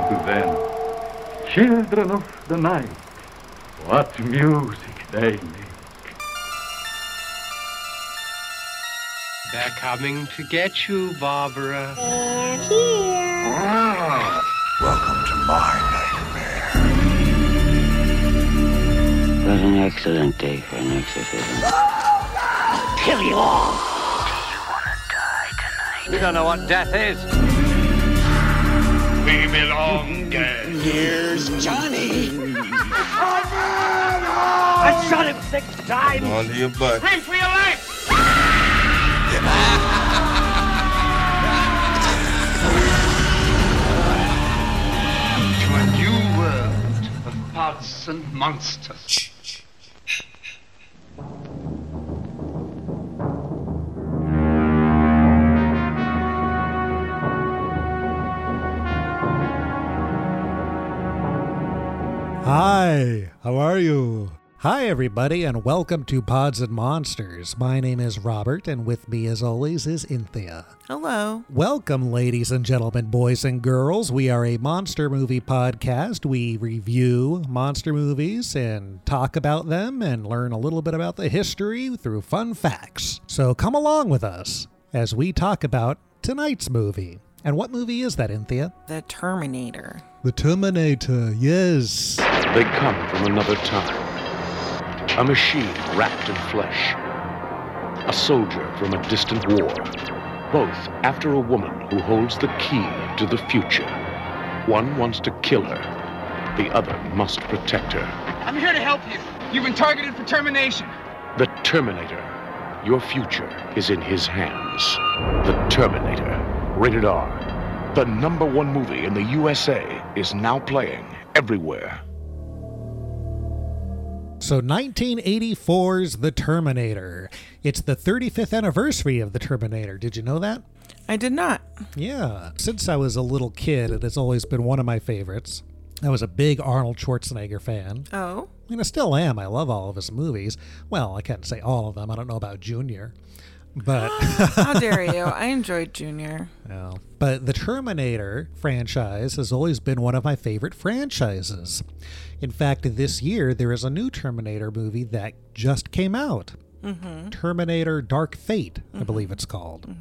then, children of the night, what music they make. They're coming to get you, Barbara. They're here. Welcome to my nightmare. What an excellent day for an exorcism. Kill you all! Do you want to die tonight? We don't know what death is. We belong. Here's Johnny. I shot him six times. Onto your butt. Scream for your life! to a new world of pods and monsters. How are you? Hi, everybody, and welcome to Pods and Monsters. My name is Robert, and with me, as always, is Inthea. Hello. Welcome, ladies and gentlemen, boys and girls. We are a monster movie podcast. We review monster movies and talk about them and learn a little bit about the history through fun facts. So come along with us as we talk about tonight's movie. And what movie is that, Inthea? The Terminator. The Terminator, yes. They come from another time. A machine wrapped in flesh. A soldier from a distant war. Both after a woman who holds the key to the future. One wants to kill her. The other must protect her. I'm here to help you. You've been targeted for termination. The Terminator. Your future is in his hands. The Terminator. Rated R. The number one movie in the USA is now playing everywhere. So 1984's The Terminator. It's the 35th anniversary of The Terminator. Did you know that? I did not. Yeah. Since I was a little kid, it has always been one of my favorites. I was a big Arnold Schwarzenegger fan. Oh. And I still am. I love all of his movies. Well, I can't say all of them. I don't know about Junior. But How dare you? I enjoyed Junior. Well, but the Terminator franchise has always been one of my favorite franchises. In fact, this year there is a new Terminator movie that just came out. Mm-hmm. Terminator Dark Fate, I believe it's called.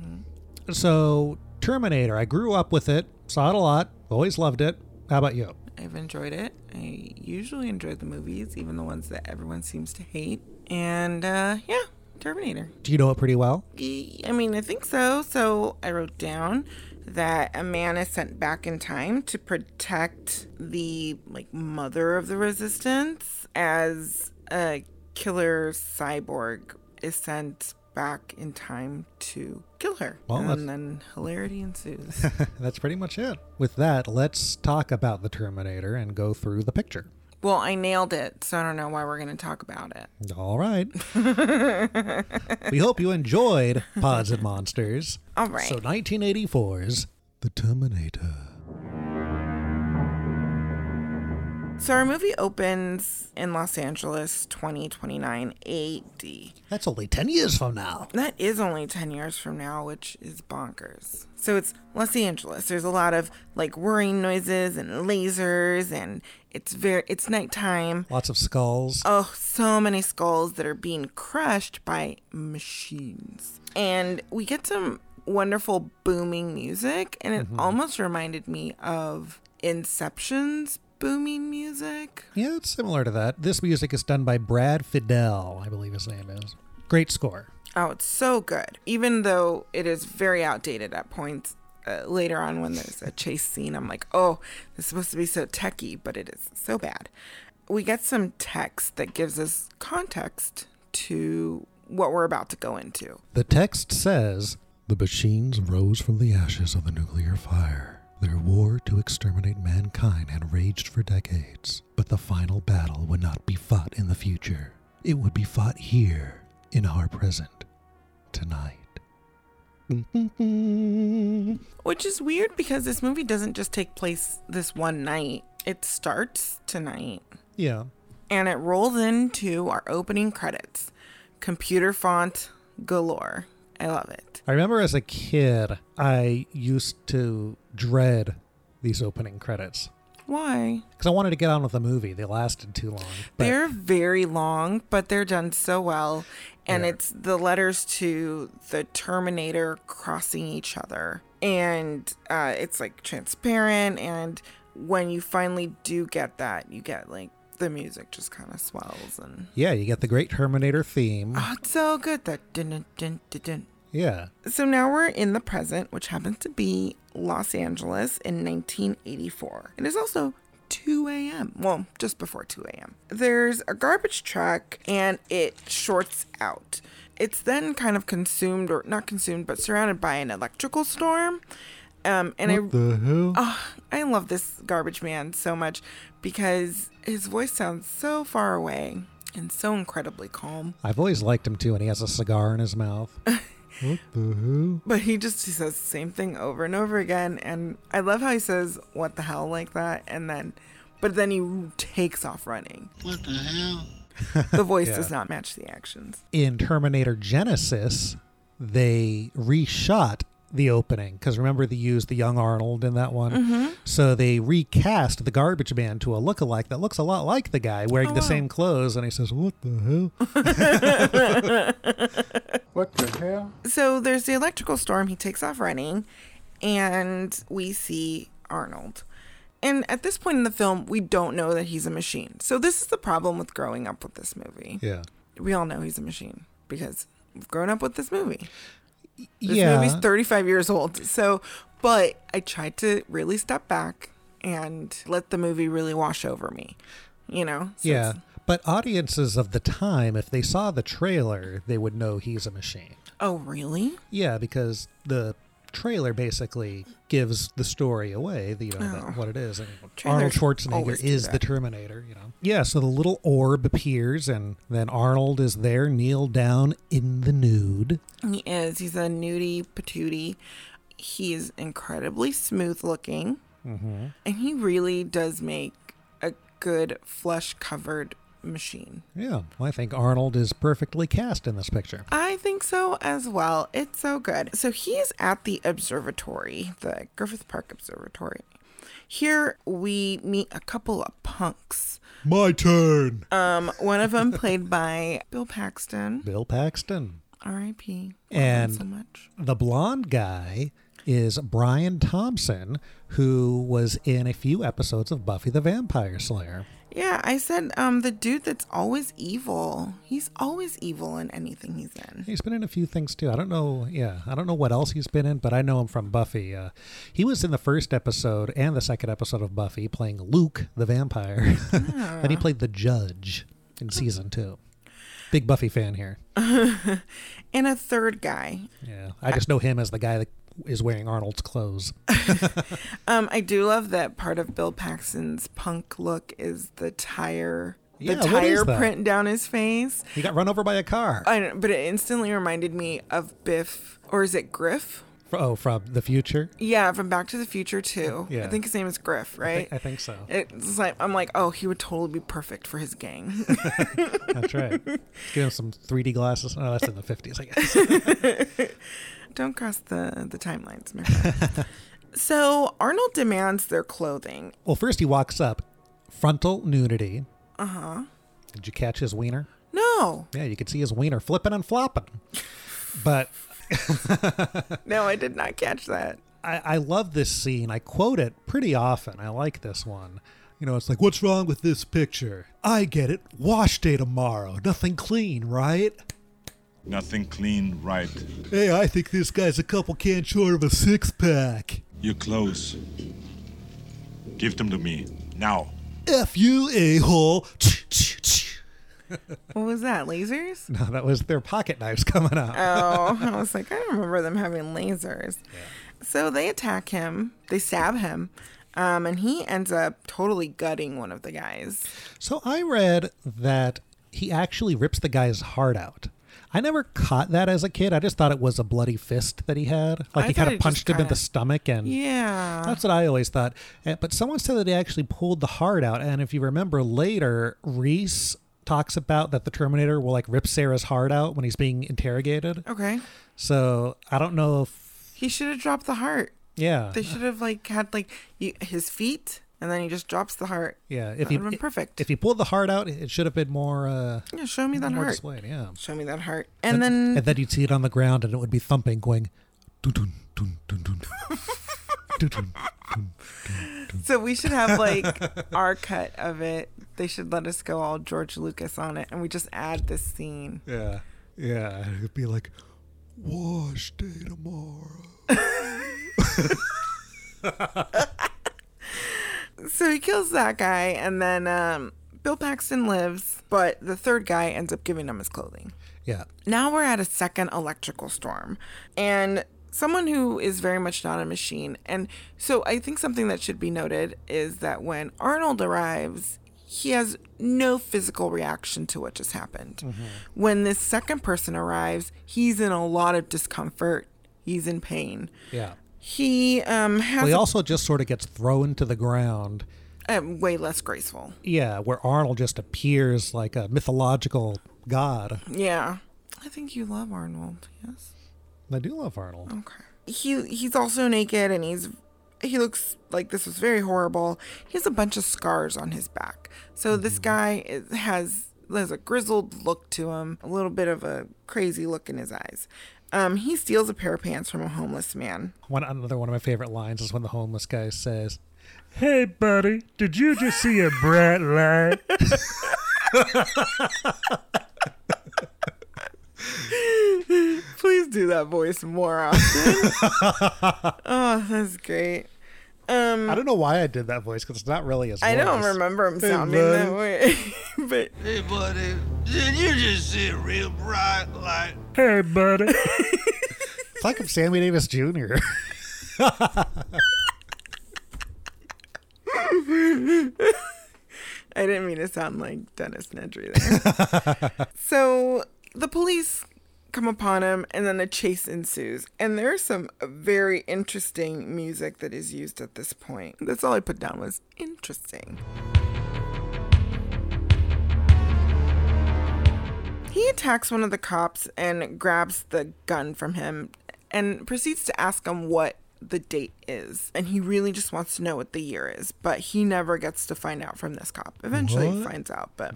So, Terminator, I grew up with it, saw it a lot, always loved it. How about you? I've enjoyed it. I usually enjoy the movies, even the ones that everyone seems to hate. And uh, yeah, Terminator. Do you know it pretty well? I mean, I think so. So I wrote down that a man is sent back in time to protect the like mother of the resistance as a killer cyborg is sent back in time to kill her. Well, and then hilarity ensues. That's pretty much it. With that, let's talk about the Terminator and go through the picture. Well, I nailed it, so I don't know why we're going to talk about it. All right. we hope you enjoyed Pods and Monsters. All right. So 1984's The Terminator. So our movie opens in Los Angeles 2029 AD. That's only 10 years from now. That is only 10 years from now, which is bonkers. So it's Los Angeles. There's a lot of like whirring noises and lasers and it's very it's nighttime. Lots of skulls. Oh, so many skulls that are being crushed by machines. And we get some wonderful booming music and it mm-hmm. almost reminded me of Inception's booming music. Yeah, it's similar to that. This music is done by Brad Fiedel, I believe his name is. Great score. Oh, it's so good. Even though it is very outdated at points uh, later on when there's a chase scene, I'm like, oh, this is supposed to be so techy, but it is so bad. We get some text that gives us context to what we're about to go into. The text says The machines rose from the ashes of the nuclear fire. Their war to exterminate mankind had raged for decades, but the final battle would not be fought in the future. It would be fought here, in our present, tonight. Mm-hmm. Which is weird because this movie doesn't just take place this one night, it starts tonight. Yeah. And it rolls into our opening credits. Computer font galore. I love it. I remember as a kid, I used to dread these opening credits Why? because I wanted to get on with the movie. They lasted too long. But They're very long, but they're done so well. And Yeah. it's the letters to the Terminator crossing each other. And uh, it's like transparent. And when you finally do get that, you get like the music just kind of swells. And yeah, you get the great Terminator theme. oh, it's so good. That dun dun dun dun dun. Yeah. So now we're in the present, which happens to be Los Angeles in 1984. It is also 2 a.m. Well, just before 2 a.m. There's a garbage truck and it shorts out. It's then kind of consumed, or not consumed, but surrounded by an electrical storm. Um, and I, the hell? oh, I love this garbage man so much because his voice sounds so far away and so incredibly calm. I've always liked him too, and he has a cigar in his mouth. what the hell? But he just he says the same thing over and over again, and I love how he says "what the hell" like that, and then, but then he takes off running. What the hell? The voice Yeah. does not match the actions. In Terminator Genisys, they reshot the opening because remember they used the young Arnold in that one. Mm-hmm. So they recast the garbage man to a lookalike that looks a lot like the guy wearing Oh, the wow. same clothes, and he says, "What the hell?" What the hell? So there's the electrical storm. He takes off running, and we see Arnold. And at this point in the film, we don't know that he's a machine. So this is the problem with growing up with this movie. yeah, We all know he's a machine because we've grown up with this movie. This yeah. movie's 35 years old. So, but I tried to really step back and let the movie really wash over me. You know? So yeah, but audiences of the time, if they saw the trailer, they would know he's a machine. Oh, really? Yeah, because the trailer basically gives the story away, the, you know, Oh. that, what it is. Arnold Schwarzenegger is the. Terminator, you know. Yeah, so the little orb appears, and then Arnold is there, kneeled down in the nude. He is. He's a nudie patootie. He's incredibly smooth looking. Mm-hmm. And he really does make a good flesh covered machine. Yeah, well, I think Arnold is perfectly cast in this picture. I think so as well. It's so good. So he is at the observatory, the Griffith Park Observatory. Here we meet a couple of punks. My turn. Um, one of them played by Bill Paxton, Bill Paxton. R.I.P. And so much. the blonde guy is Brian Thompson, who was in a few episodes of Buffy the Vampire Slayer. Yeah, I said um the dude that's always evil. He's always evil in anything he's in. He's been in a few things too. I don't know. Yeah, I don't know what else he's been in, but I know him from Buffy. Uh, he was in the first episode and the second episode of Buffy, playing Luke the vampire. then he played the judge in season two. Big Buffy fan here. And a third guy. Yeah, I just know him as the guy that is wearing Arnold's clothes. Um, I do love that part of Bill Paxton's punk look is the tire, the tire print down his face. He got run over by a car. I don't, but it instantly reminded me of Biff, or is it Griff? oh, from the future. Yeah, from Back to the Future too. Yeah. I think his name is Griff, right? I think so. It's like I'm like, oh, he would totally be perfect for his gang. That's right. Give him some 3D glasses. Oh, that's in the 50s, I guess. Don't cross the the timelines, my friend. so Arnold demands their clothing. Well, first he walks up, frontal nudity. Uh huh. Did you catch his wiener? No, Yeah, you could see his wiener flipping and flopping. But no, I did not catch that. I, I love this scene. I quote it pretty often. I like this one. You know, it's like, what's wrong with this picture? I get it. Wash day tomorrow. Nothing clean, right? Nothing clean, right? Hey, I think this guy's a couple cans short of a six pack. You're close. Give them to me. Now. F you, a hole. What was that? Lasers? No, that was their pocket knives coming out. Oh, I was like, I don't remember them having lasers. Yeah. So they attack him, they stab him, um, and he ends up totally gutting one of the guys. So I read that he actually rips the guy's heart out. I never caught that as a kid. I just thought it was a bloody fist that he had. Like I he kind of punched him in kinda- the stomach and Yeah. That's what I always thought. But someone said that he actually pulled the heart out. And if you remember later, Reese talks about that the Terminator will like rip Sarah's heart out when he's being interrogated. Okay. So I don't know if He should have dropped the heart. Yeah. They should have like had like his feet, and then he just drops the heart. Yeah, if That he been perfect. If he pulled the heart out, it should have been more. Uh, Yeah, show me that more heart. displayed. Yeah, Show me that heart, and then and then you'd see it on the ground, and it would be thumping, going. Dun, dun, dun. So we should have like our cut of it. They should let us go all George Lucas on it, and we just add this scene. Yeah, yeah. It'd be like, wash day tomorrow. So he kills that guy, and then um, Bill Paxton lives, but the third guy ends up giving him his clothing. Yeah, Now we're at a second electrical storm, and someone who is very much not a machine. And so I think something that should be noted is that when Arnold arrives, he has no physical reaction to what just happened. When this second person arrives, he's in a lot of discomfort. He's in pain. yeah. He um, has Well, he a- also just sort of gets thrown to the ground. uh, way less graceful. Yeah, where Arnold just appears like a mythological god. Yeah. I think you love Arnold, yes? I do love Arnold. Okay. He he's also naked and he's he looks like this was very horrible. He has a bunch of scars on his back. So this guy is, has has a grizzled look to him, a little bit of a crazy look in his eyes. Um, he steals a pair of pants from a homeless man. One another one of my favorite lines is when the homeless guy says, "Hey, buddy, did you just see a bright light?" Please do that voice more often. oh, that's great. Um, I don't know why I did that voice because it's not really his. I don't remember him Hey, sounding that way, but Hey, buddy, did you just see a real bright light? Hey, buddy. it's like I'm Sammy Davis Jr. I didn't mean to sound like Dennis Nedry there. so the police come upon him and then a chase ensues. And there's some very interesting music that is used at this point. That's all I put down was interesting. He attacks one of the cops and grabs the gun from him and proceeds to ask him what the date is. And he really just wants to know what the year is, but he never gets to find out from this cop. Eventually he finds out, but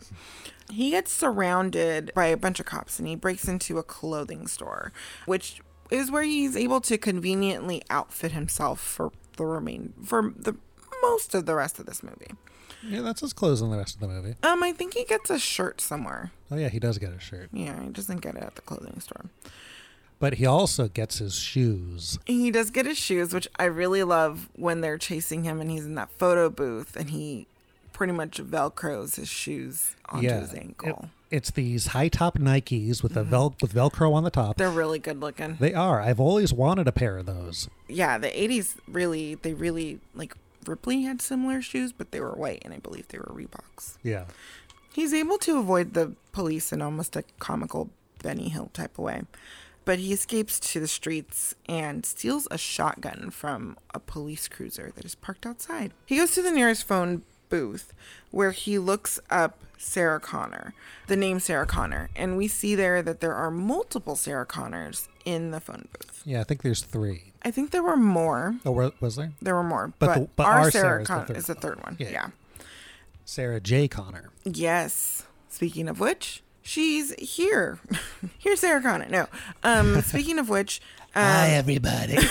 he gets surrounded by a bunch of cops and he breaks into a clothing store, which is where he's able to conveniently outfit himself for the remain for the most of the rest of this movie. Yeah, that's his clothes in the rest of the movie. Um, I think he gets a shirt somewhere. Oh yeah, he does get a shirt, Yeah, he doesn't get it at the clothing store. but he also gets his shoes. He does get his shoes, which I really love when they're chasing him and he's in that photo booth and he pretty much velcros his shoes onto yeah, his ankle. It- it's these high top Nikes with a vel with Velcro on the top. They're really good looking. They are. I've always wanted a pair of those. yeah, the 80s really, they really, like, Ripley had similar shoes, but they were white and I believe they were Reeboks. Yeah. He's able to avoid the police in almost a comical Benny Hill type of way. But he escapes to the streets and steals a shotgun from a police cruiser that is parked outside. He goes to the nearest phone booth where he looks up Sarah Connor, the name Sarah Connor, and we see there that there are multiple Sarah Connors in the phone booth. Yeah, I think there's three. I think there were more. Oh, was there? There were more, But but, the- but our, our Sarah, Sarah's the Connor third is the third one. Yeah. yeah. Sarah J. Connor. Yes. Speaking of which, she's here. Here's Sarah Connor. No. Um. Speaking of which, um, everybody.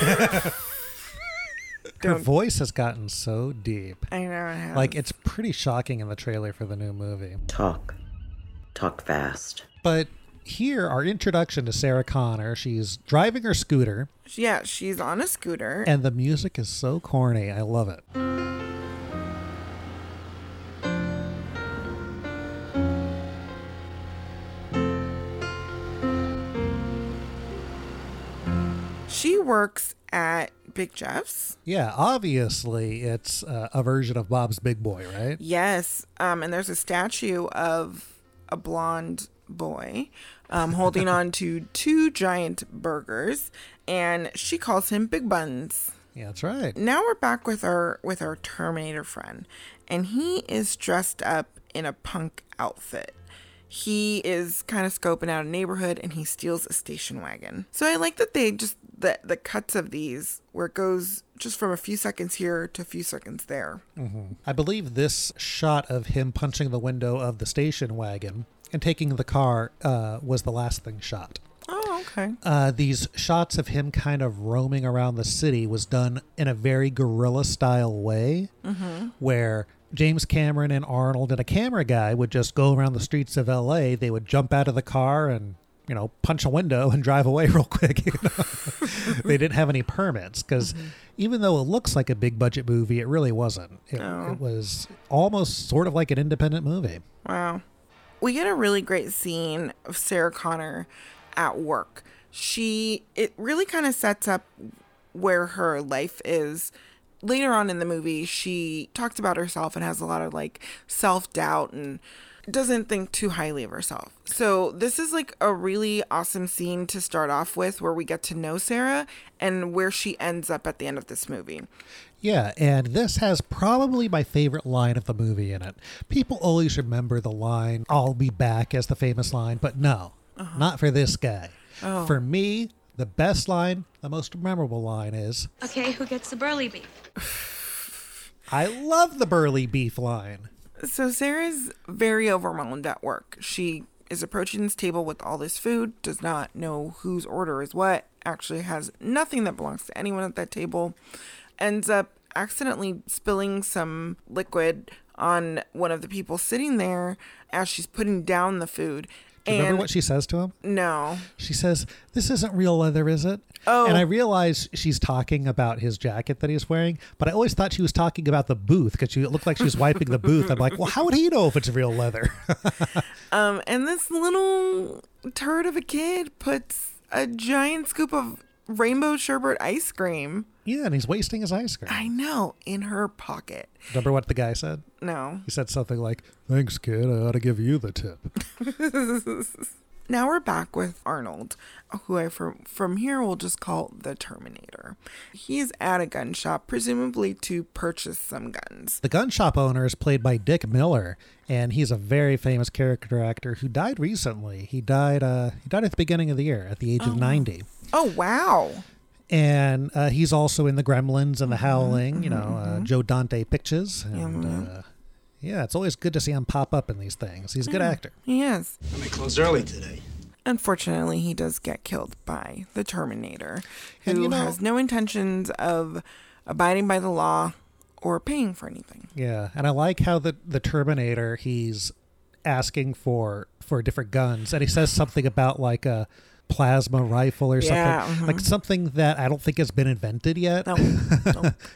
Her Don't- voice has gotten so deep. I know it has. Like it's pretty shocking in the trailer for the new movie. Talk. Talk fast. But here, our introduction to Sarah Connor. She's driving her scooter, yeah, she's on a scooter. and the music is so corny. I love it. she works at Big Jeff's. Yeah, obviously it's uh, a version of Bob's Big Boy, right? Yes. Um. And there's a statue of a blonde boy, um, holding on to two giant burgers, and she calls him Big Buns. Yeah, that's right. now we're back with our with our Terminator friend, and he is dressed up in a punk outfit. He is kind of scoping out a neighborhood and he steals a station wagon. So I like that they just the the cuts of these where it goes just from a few seconds here to a few seconds there. Mm-hmm. I believe this shot of him punching the window of the station wagon and taking the car uh, was the last thing shot. Oh, okay. Uh, these shots of him kind of roaming around the city was done in a very guerrilla style way, Mhm. where James Cameron and Arnold and a camera guy would just go around the streets of L.A. They would jump out of the car and you know punch a window and drive away real quick. you know? they didn't have any permits because mm-hmm. even though it looks like a big budget movie, it really wasn't. It, it was almost sort of like an independent movie. Wow. We get a really great scene of Sarah Connor at work. She it really kind of sets up where her life is. Later on in the movie, she talks about herself and has a lot of like self-doubt and doesn't think too highly of herself. So, this is like a really awesome scene to start off with where we get to know Sarah and where she ends up at the end of this movie. Yeah, and this has probably my favorite line of the movie in it. People always remember the line, I'll be back as the famous line, but no, uh-huh. not for this guy. Oh. For me, the best line, the most memorable line is, Okay, who gets the burly beef? I love the burly beef line. So Sarah's very overwhelmed at work. She is approaching this table with all this food, does not know whose order is what, actually has nothing that belongs to anyone at that table, ends up accidentally spilling some liquid on one of the people sitting there as she's putting down the food. Do you remember what she says to him? No. She says, This isn't real leather, is it? Oh. And I realize she's talking about his jacket that he's wearing, but I always thought she was talking about the booth because she it looked like she was wiping the booth. I'm like, well, how would he know if it's real leather? Um, and this little turd of a kid puts a giant scoop of rainbow sherbet ice cream. Yeah, and he's wasting his ice cream. I know, in her pocket. Remember what the guy said? No. He said something like, Thanks, kid. I ought to give you the tip. now we're back with Arnold, who I from from here will just call the Terminator. He's at a gun shop, presumably to purchase some guns. The gun shop owner is played by Dick Miller, and he's a very famous character actor who died recently. He died. Uh, he died at the beginning of the year, at the age of ninety. Oh wow! And uh, he's also in the Gremlins and the Howling. You know, uh, Joe Dante pictures. And uh, yeah, it's always good to see him pop up in these things. He's a good Yeah, actor. He is. And they closed early today. Unfortunately, he does get killed by the Terminator, And who you know- has no intentions of abiding by the law or paying for anything. Yeah, and I like how the the Terminator he's asking for for different guns, and he says something about like a plasma rifle or something, Yeah, mhm. like something that I don't think has been invented yet.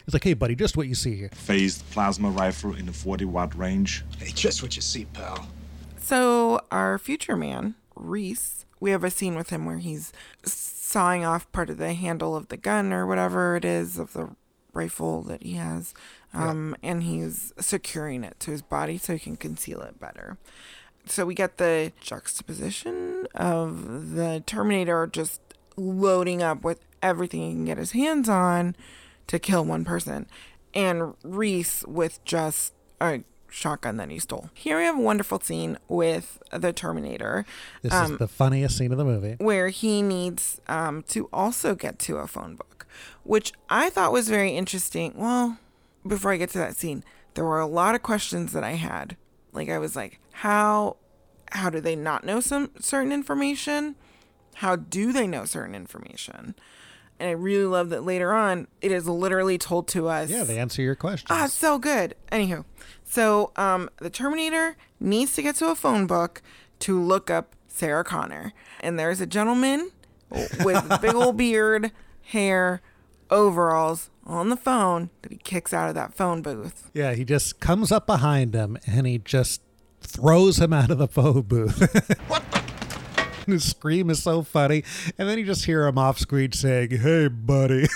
It's like, "Hey, buddy, just what you see here." Phased plasma rifle in the 40 watt range. Hey, just what you see, pal. So, our future man, Reese, we have a scene with him where he's sawing off part of the handle of the gun or whatever it is of the rifle that he has. Um, And he's securing it to his body so he can conceal it better. So, we get the juxtaposition of the Terminator just loading up with everything he can get his hands on to kill one person, and Reese with just a shotgun that he stole. Here we have a wonderful scene with the Terminator. This um, is the funniest scene of the movie. where he needs um, to also get to a phone book, which I thought was very interesting. Well, before I get to that scene, there were a lot of questions that I had. Like I was like, how how do they not know some certain information? How do they know certain information? And I really love that later on it is literally told to us. Yeah, they answer your questions. Ah, so good. Anywho, so um, the Terminator needs to get to a phone book to look up Sarah Connor, and there's a gentleman with big old beard, hair, overalls on the phone that he kicks out of that phone booth. Yeah, he just comes up behind him and he just throws him out of the phone booth. what His scream is so funny. And then you just hear him off screen saying, Hey, buddy,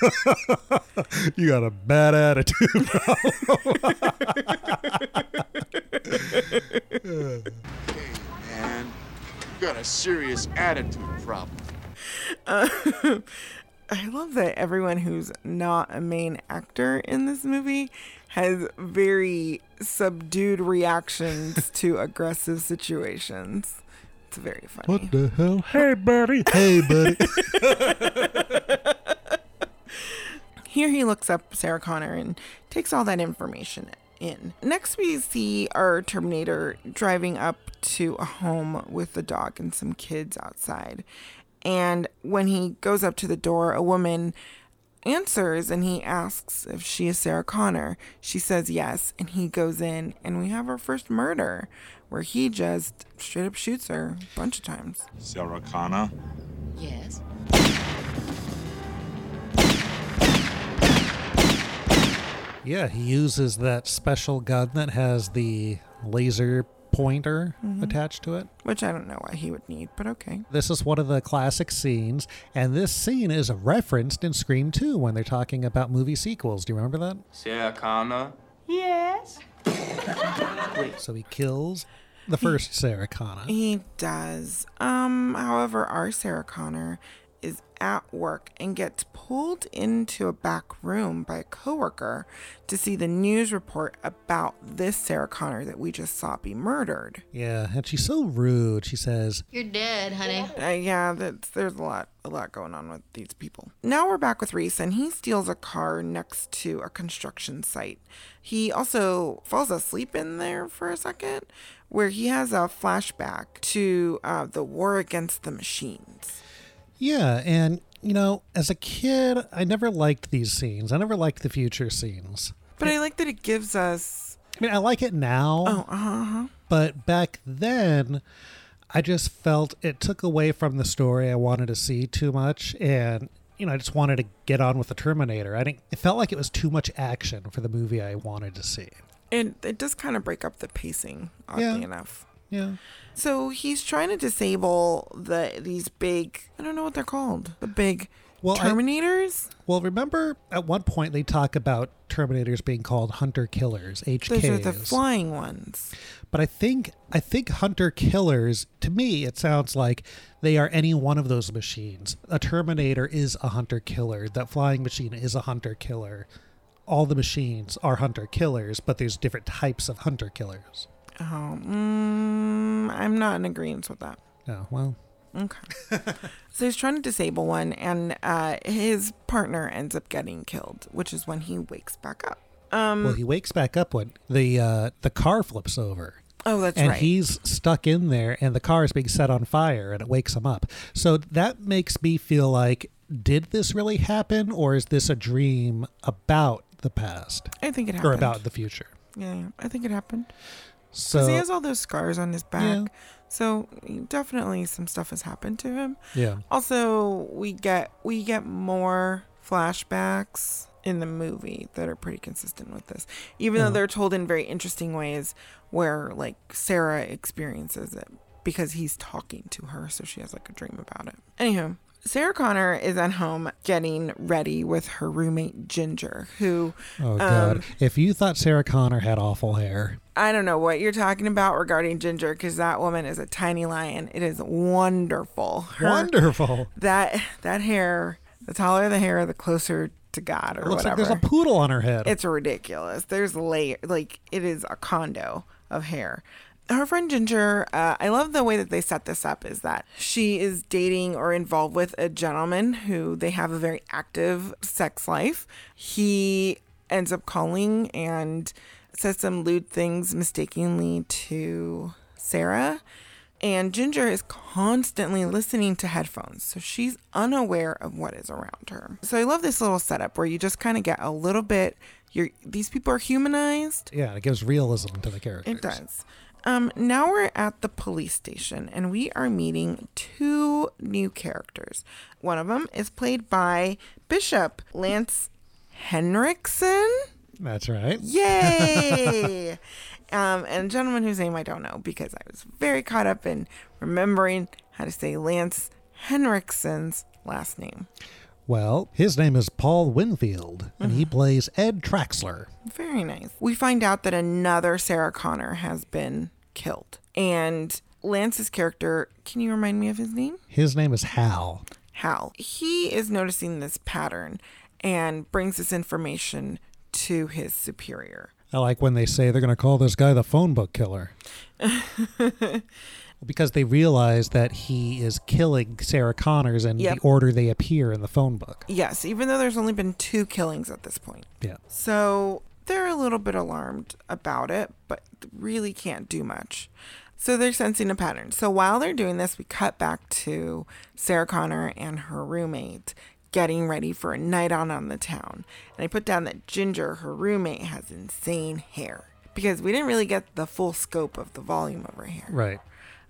you got a bad attitude. Man, you got a serious attitude problem. Uh, I love that everyone who's not a main actor in this movie has very subdued reactions to aggressive situations. It's very funny. What the hell? Hey, buddy. Hey, buddy. Here he looks up Sarah Connor and takes all that information in. Next, we see our Terminator driving up to a home with the dog and some kids outside. And when he goes up to the door, a woman answers and he asks if she is Sarah Connor. She says yes, and he goes in, and we have our first murder where he just straight up shoots her a bunch of times. Sarah Connor? Yes. Yeah, he uses that special gun that has the laser pointer Mhm. attached to it. Which I don't know why he would need, but okay. This is one of the classic scenes, and this scene is referenced in Scream 2 when they're talking about movie sequels. Do you remember that? Sarah Connor? Yes. Wait. So he kills the first Sarah Connor. He does. Um, however, our Sarah Connor is at work and gets pulled into a back room by a coworker to see the news report about this Sarah Connor that we just saw be murdered. Yeah, and she's so rude. She says, You're dead, honey. Uh, yeah, that's, there's a lot, a lot going on with these people. Now we're back with Reese, and he steals a car next to a construction site. He also falls asleep in there for a second, where he has a flashback to uh, the war against the machines. Yeah, and you know, as a kid, I never liked these scenes. I never liked the future scenes. But I like that it gives us. I mean, I like it now. Oh, uh-huh. But back then, I just felt it took away from the story I wanted to see too much, and you know, I just wanted to get on with the Terminator. I didn't. It felt like it was too much action for the movie I wanted to see. And it does kind of break up the pacing, oddly Yeah. enough. Yeah. So he's trying to disable the these big I don't know what they're called. The big Well, I- Terminators? Well, remember at one point they talk about Terminators being called hunter killers, HKs. Those are the flying ones. But I think I think hunter killers to me it sounds like they are any one of those machines. A Terminator is a hunter killer. That flying machine is a hunter killer. All the machines are hunter killers, but there's different types of hunter killers. Oh, mm, I'm not in agreement with that. Oh, well. Okay. so he's trying to disable one, and uh, his partner ends up getting killed, which is when he wakes back up. Um, well, he wakes back up when the uh, the car flips over. Oh, that's and right. And he's stuck in there, and the car is being set on fire, and it wakes him up. So that makes me feel like, did this really happen, or is this a dream about the past? I think it or about the future. yeah, yeah, I think it happened. So Because he has all those scars on his back. Yeah. So definitely some stuff has happened to him. Yeah. Also, we get we get more flashbacks in the movie that are pretty consistent with this. Even Uh-huh. though they're told in very interesting ways where like Sarah experiences it because he's talking to her, so she has like a dream about it. Anywho, Sarah Connor is at home getting ready with her roommate Ginger, who Oh god! um, if you thought Sarah Connor had awful hair, I don't know what you're talking about regarding Ginger because that woman is a tiny lion. It is wonderful. Her- wonderful. That that hair, the taller the hair, the closer to God or It looks whatever. like there's a poodle on her head. It's ridiculous. There's layer like it is a condo of hair. Her friend Ginger, uh, I love the way that they set this up. Is that she is dating or involved with a gentleman who they have a very active sex life. He ends up calling and says some lewd things mistakenly to Sarah. And Ginger is constantly listening to headphones, so she's unaware of what is around her. So I love this little setup where you just kind of get a little bit. You're these people are humanized. yeah, it gives realism to the characters. It does. Um, now we're at the police station and we are meeting two new characters. One of them is played by Bishop Lance Henriksen. That's right. Yay! um, and a gentleman whose name I don't know because I was very caught up in remembering how to say Lance Henriksen's last name. Well, his name is Paul Winfield, and Mm-hmm. he plays Ed Traxler. Very nice. We find out that another Sarah Connor has been killed. And Lance's character, can you remind me of his name? His name is Hal. Hal. He is noticing this pattern and brings this information to his superior. I like when they say they're going to call this guy the phone book killer. because they realize that he is killing Sarah Connors in Yep. the order they appear in the phone book. Yes, even though there's only been two killings at this point. Yeah. So they're a little bit alarmed about it, but really can't do much. So they're sensing a pattern. So while they're doing this, we cut back to Sarah Connor and her roommate getting ready for a night out on the town. And I put down that Ginger, her roommate, has insane hair because we didn't really get the full scope of the volume of her hair Right.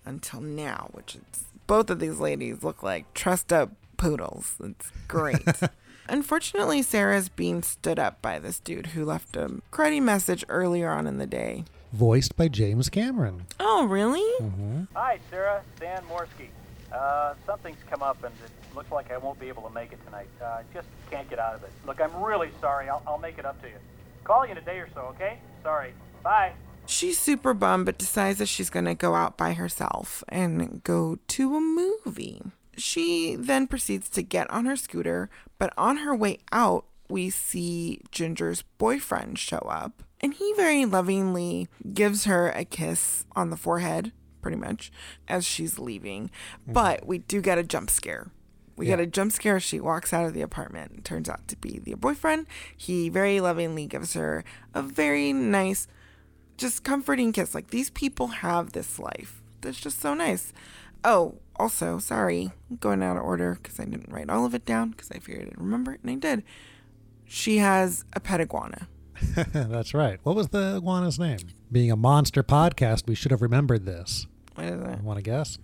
until now, which is both of these ladies look like trussed up poodles. It's great. Unfortunately, Sarah's being stood up by this dude who left a cruddy message earlier on in the day. Voiced by James Cameron. Oh, really? Hi, Sarah. Stan Morsky. Uh, something's come up, and it looks like I won't be able to make it tonight. Uh, I just can't get out of it. Look, I'm really sorry. I'll, I'll make it up to you. Call you in a day or so, okay? Sorry. Bye. She's super bummed, but decides that she's going to go out by herself and go to a movie. She then proceeds to get on her scooter, but on her way out, we see Ginger's boyfriend show up, and he very lovingly gives her a kiss on the forehead, pretty much, as she's leaving. Mm-hmm. But we do get a jump scare. We get a jump scare. She walks out of the apartment. Turns out to be the boyfriend. He very lovingly gives her a very nice, just comforting kiss. Like these people have this life. That's just so nice. Oh, also, sorry, I'm going out of order because I didn't write all of it down because I figured I'd remember it, and I did. She has a pet iguana. That's right. What was the iguana's name? Being a monster podcast, we should have remembered this. What is it? Want to guess?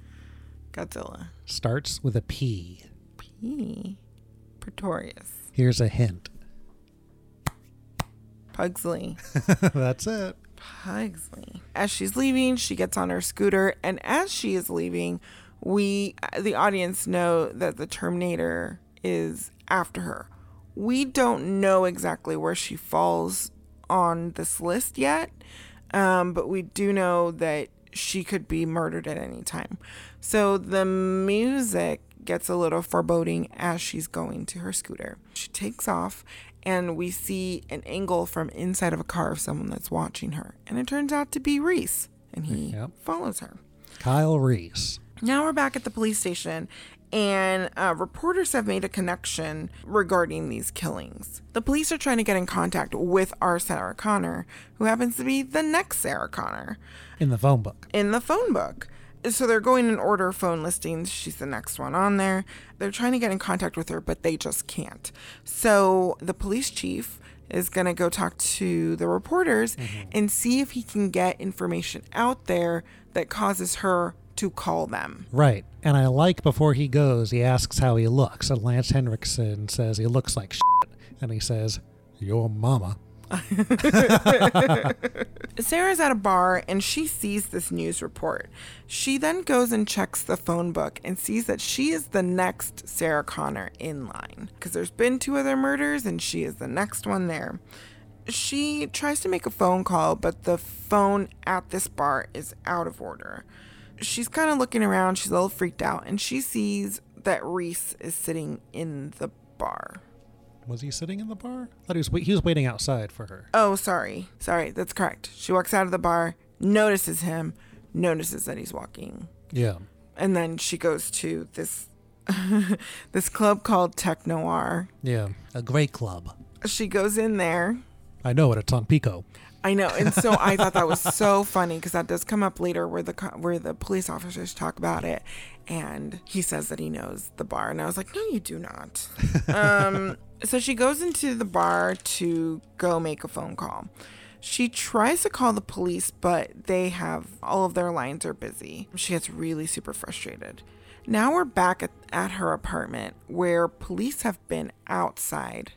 Godzilla. Starts with a P. P. Pretorius. Here's a hint. Pugsley. That's it. Pugsley. As she's leaving, she gets on her scooter, and as she is leaving, we, the audience, know that the Terminator is after her. We don't know exactly where she falls on this list yet, um, but we do know that she could be murdered at any time. So the music gets a little foreboding as she's going to her scooter. She takes off, and we see an angle from inside of a car of someone that's watching her. And it turns out to be Reese, and he Yep. follows her. Kyle Reese. Now we're back at the police station, and uh, reporters have made a connection regarding these killings. The police are trying to get in contact with our Sarah Connor, who happens to be the next Sarah Connor In the phone book. in the phone book. So they're going in order phone listings. She's the next one on there. They're trying to get in contact with her, but they just can't. So the police chief is going to go talk to the reporters mm-hmm. and see if he can get information out there that causes her to call them. Right. And I like before he goes, he asks how he looks. And Lance Henriksen says he looks like shit. And he says, Your mama. Sarah's at a bar and she sees this news report. She then goes and checks the phone book and sees that she is the next Sarah Connor in line because there's been two other murders and she is the next one there. She tries to make a phone call, but the phone at this bar is out of order. She's kind of looking around, she's a little freaked out, and she sees that Reese is sitting in the bar. Was he sitting in the bar? I thought he was, wait- he was waiting outside for her. Oh, sorry. Sorry, that's correct. She walks out of the bar, notices him, notices that he's walking. Yeah. And then she goes to this this club called Tech Noir. Yeah. A great club. She goes in there. I know it. It's on Pico. I know, and so I thought that was so funny because that does come up later, where the where the police officers talk about it, and he says that he knows the bar, and I was like, no, you do not. um, so she goes into the bar to go make a phone call. She tries to call the police, but they have all of their lines are busy. She gets really super frustrated. Now we're back at, at her apartment where police have been outside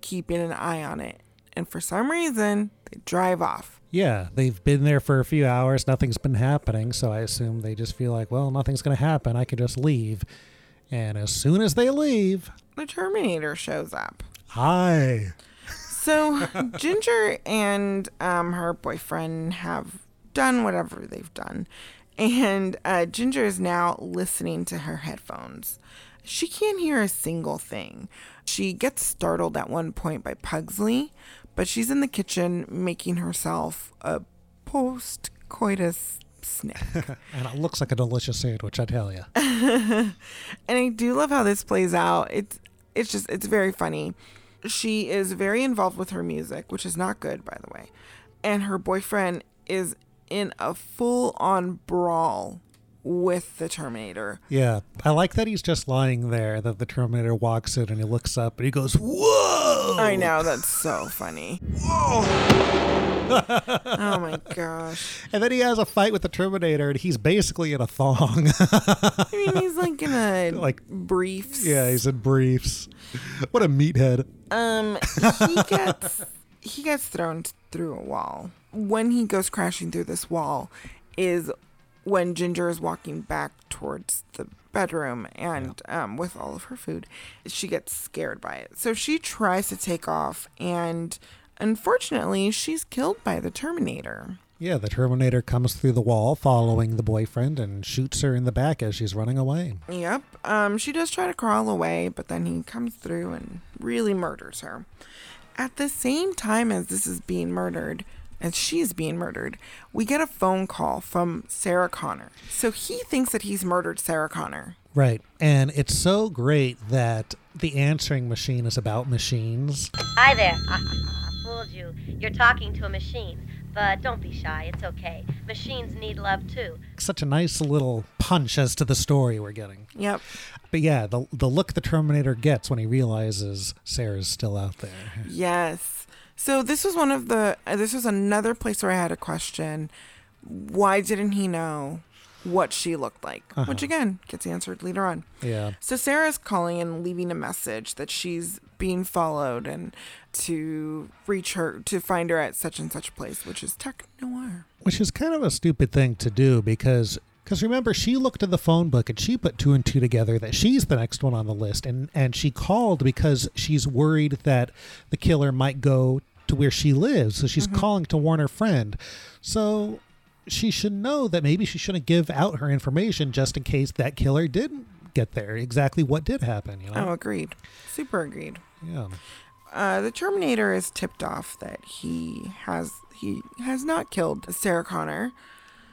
keeping an eye on it. And for some reason, they drive off. Yeah, they've been there for a few hours. Nothing's been happening, so I assume they just feel like, well, nothing's going to happen. I can just leave. And as soon as they leave, The Terminator shows up. hi. So Ginger and um, her boyfriend have done whatever they've done. And uh, Ginger is now listening to her headphones. She can't hear a single thing. She gets startled at one point by Pugsley, but she's in the kitchen making herself a post coitus snack. and it looks like a delicious sandwich, I tell you. and I do love how this plays out. It's it's just it's very funny. She is very involved with her music, which is not good by the way. And her boyfriend is in a full on brawl with the Terminator. Yeah, I like that he's just lying there. That the Terminator walks in and he looks up and he goes, "Whoa!" I know that's so funny. Whoa! oh my gosh! And then he has a fight with the Terminator, and he's basically in a thong. I mean, he's like in a Like- briefs. yeah, he's in briefs. What a meathead! Um, he gets he gets thrown through a wall. When he goes crashing through this wall, is when Ginger is walking back towards the bedroom and um, with all of her food, she gets scared by it. So she tries to take off, and unfortunately, she's killed by the Terminator. Yeah, the Terminator comes through the wall, following the boyfriend, and shoots her in the back as she's running away. Yep. Um, she does try to crawl away, but then he comes through and really murders her. At the same time as this is being murdered, as she's being murdered, we get a phone call from Sarah Connor. So he thinks that he's murdered Sarah Connor. Right, and it's so great that the answering machine is about machines. Hi there. I fooled you. You're talking to a machine. But don't be shy. It's okay. Machines need love too. Such a nice little punch as to the story we're getting. Yep. But yeah, the the look the Terminator gets when he realizes Sarah's still out there. Yes. So this was one of the. Uh, this was another place where I had a question. Why didn't he know what she looked like? Uh-huh. Which again gets answered later on. Yeah. So Sarah's calling and leaving a message that she's being followed and to reach her to find her at such and such place, which is Tech Noir. Which is kind of a stupid thing to do because because remember she looked at the phone book and she put two and two together that she's the next one on the list and and she called because she's worried that the killer might go to where she lives so she's calling to warn her friend so she should know that maybe she shouldn't give out her information just in case that killer didn't get there exactly what did happen you know Oh, agreed. Super agreed. yeah Uh, the Terminator is tipped off that he has he has not killed Sarah Connor.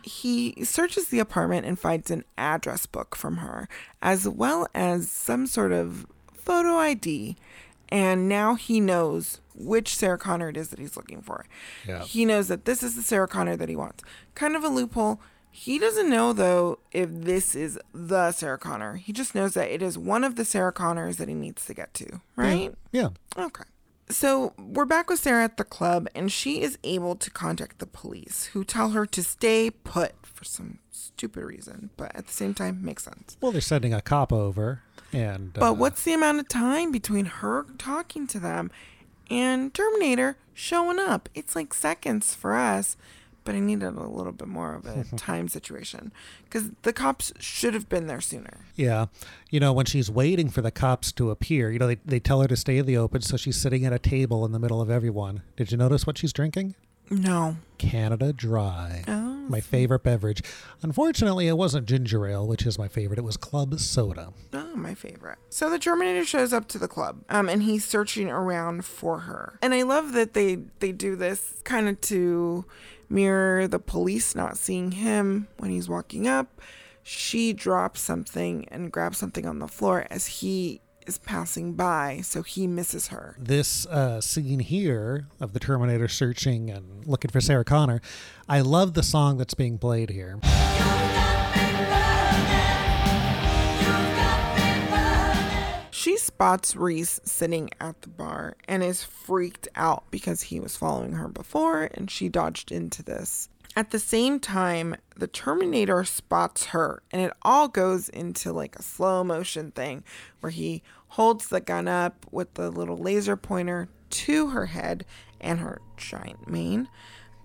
He searches the apartment and finds an address book from her, as well as some sort of photo ID. And now he knows which Sarah Connor it is that he's looking for. Yeah. He knows that this is the Sarah Connor that he wants. Kind of a loophole. He doesn't know though if this is the Sarah Connor. He just knows that it is one of the Sarah Connors that he needs to get to, right? yeah Okay. So we're back with Sarah at the club, and she is able to contact the police, who tell her to stay put for some stupid reason, but at the same time makes sense. well they're sending a cop over and But uh, what's the amount of time between her talking to them and Terminator showing up? It's like seconds for us, but I needed a little bit more of a time situation because the cops should have been there sooner. Yeah. You know, when she's waiting for the cops to appear, you know, they, they tell her to stay in the open, so she's sitting at a table in the middle of everyone. Did you notice what she's drinking? No. Canada Dry. Oh. My favorite beverage. Unfortunately, it wasn't ginger ale, which is my favorite. It was club soda. Oh, my favorite. So the Terminator shows up to the club, um, and he's searching around for her. And I love that they they do this kind of to mirror the police not seeing him when he's walking up. She drops something and grabs something on the floor as he is passing by, so he misses her. This uh, scene here of the Terminator searching and looking for Sarah Connor, I love the song that's being played here. She spots Reese sitting at the bar and is freaked out because he was following her before and she dodged into this. At the same time, the Terminator spots her and it all goes into like a slow motion thing where he holds the gun up with the little laser pointer to her head and her giant mane.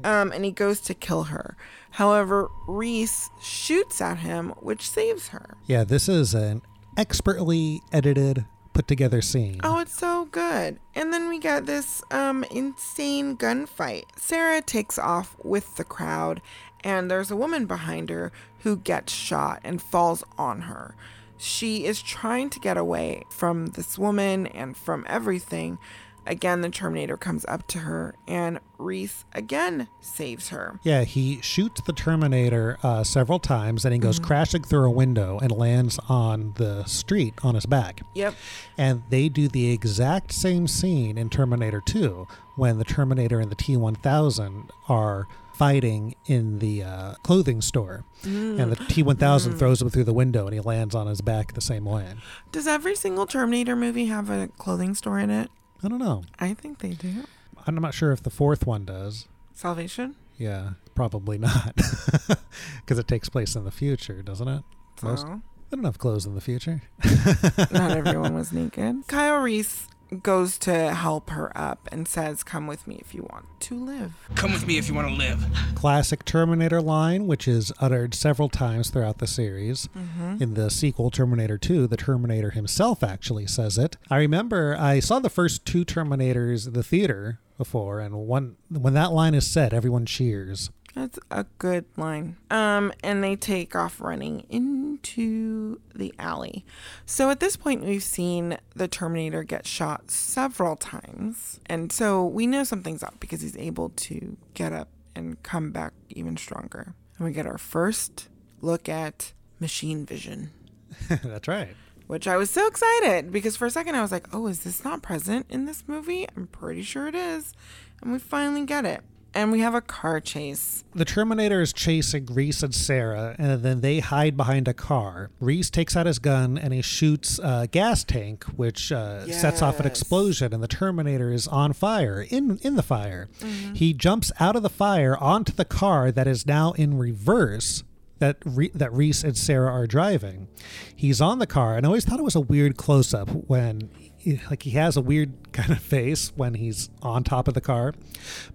Um, and he goes to kill her. However, Reese shoots at him, which saves her. Yeah, this is an expertly edited, put together scene. Oh, it's so good. And then we get this um insane gunfight. Sarah takes off with the crowd and there's a woman behind her who gets shot and falls on her. she is trying to get away from this woman and from everything. Again, the Terminator comes up to her, and Reese again saves her. Yeah, he shoots the Terminator uh, several times, and he goes Mhm. crashing through a window and lands on the street on his back. Yep. And they do the exact same scene in Terminator 2 when the Terminator and the T 1000 are fighting in the uh, clothing store. And the T 1000 Mm. throws him through the window, and he lands on his back the same way. Does every single Terminator movie have a clothing store in it? I don't know. I think they do. I'm not sure if the fourth one does. Salvation? Yeah, probably not. Because it takes place in the future, doesn't it? Most, oh. So? they don't have clothes in the future. Not everyone was naked. Kyle Reese goes to help her up and says, Come with me if you want to live. Come with me if you want to live. Classic Terminator line, which is uttered several times throughout the series. Mhm. In the sequel, Terminator 2, the Terminator himself actually says it. I remember I saw the first two Terminators in the theater before, and one when that line is said, everyone cheers. That's a good line. Um, and they take off running into the alley. So at this point, we've seen the Terminator get shot several times. And so we know something's up because he's able to get up and come back even stronger. And we get our first look at machine vision, That's right. which I was so excited because for a second I was like, oh, is this not present in this movie? I'm pretty sure it is. And we finally get it. And we have a car chase. The Terminator is chasing Reese and Sarah, and then they hide behind a car. Reese takes out his gun and he shoots a gas tank, which uh, sets off an explosion, and the Terminator is on fire, in, in the fire. He jumps out of the fire onto the car that is now in reverse. That Re- that Reese and Sarah are driving. He's on the car, and I always thought it was a weird close up when, like, he has a weird kind of face when he's on top of the car,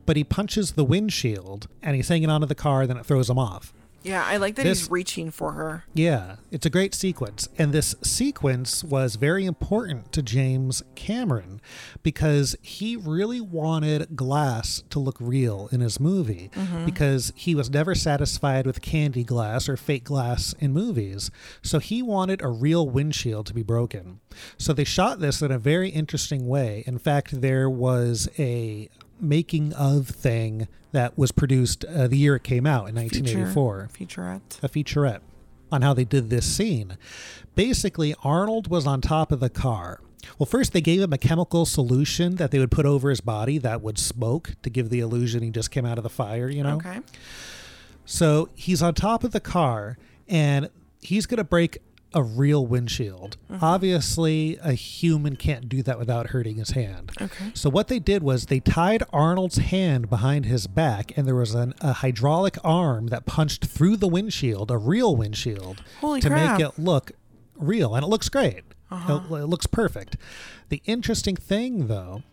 but he punches the windshield and he's hanging onto the car, then it throws him off. Yeah, I like that This- he's reaching for her. Yeah, it's a great sequence. And this sequence was very important to James Cameron because he really wanted glass to look real in his movie Mhm. because he was never satisfied with candy glass or fake glass in movies. So he wanted a real windshield to be broken. So they shot this in a very interesting way. In fact, there was a making of thing that was produced uh, the year it came out in 1984 Feature, featurette. a featurette on how they did this scene. Basically, Arnold was on top of the car. Well, first they gave him a chemical solution that they would put over his body that would smoke to give the illusion he just came out of the fire, you know? Okay. So he's on top of the car and he's going to break a real windshield. Obviously, a human can't do that without hurting his hand. Okay. So what they did was they tied Arnold's hand behind his back, and there was an, a hydraulic arm that punched through the windshield, a real windshield, Holy to crap. make it look real, and it looks great. Uh-huh. It, it looks perfect. The interesting thing, though,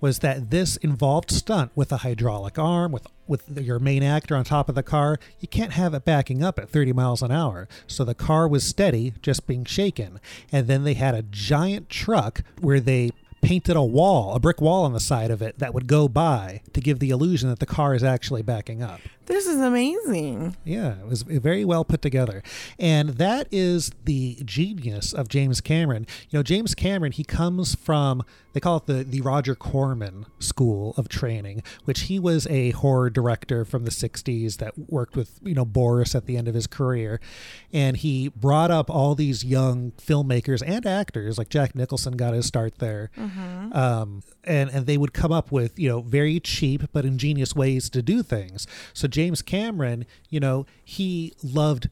was that this involved stunt with a hydraulic arm, with with your main actor on top of the car. You can't have it backing up at 30 miles an hour. So the car was steady, just being shaken. And then they had a giant truck where they painted a wall, a brick wall on the side of it that would go by to give the illusion that the car is actually backing up. This is amazing. Yeah, it was very well put together. And that is the genius of James Cameron. You know, James Cameron, he comes from, they call it the, the Roger Corman School of Training, which he was a horror director from the 60s that worked with, you know, Boris at the end of his career. And he brought up all these young filmmakers and actors, like Jack Nicholson got his start there. Mhm. Um, and, and they would come up with, you know, very cheap but ingenious ways to do things. So James Cameron, you know, he loved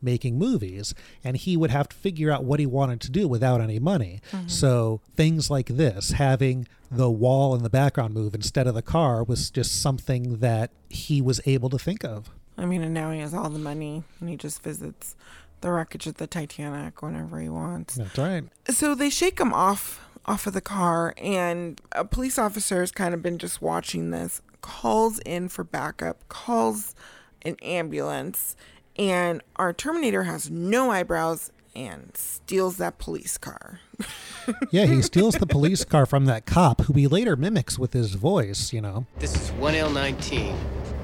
making movies and he would have to figure out what he wanted to do without any money. Mhm. So things like this, having the wall in the background move instead of the car was just something that he was able to think of. I mean, and now he has all the money and he just visits the wreckage of the Titanic whenever he wants. That's right. So they shake him off off of the car, and a police officer has kind of been just watching this, calls in for backup, calls an ambulance, and our Terminator has no eyebrows and steals that police car. yeah, he steals the police car from that cop who he later mimics with his voice, you know. This is 1L19,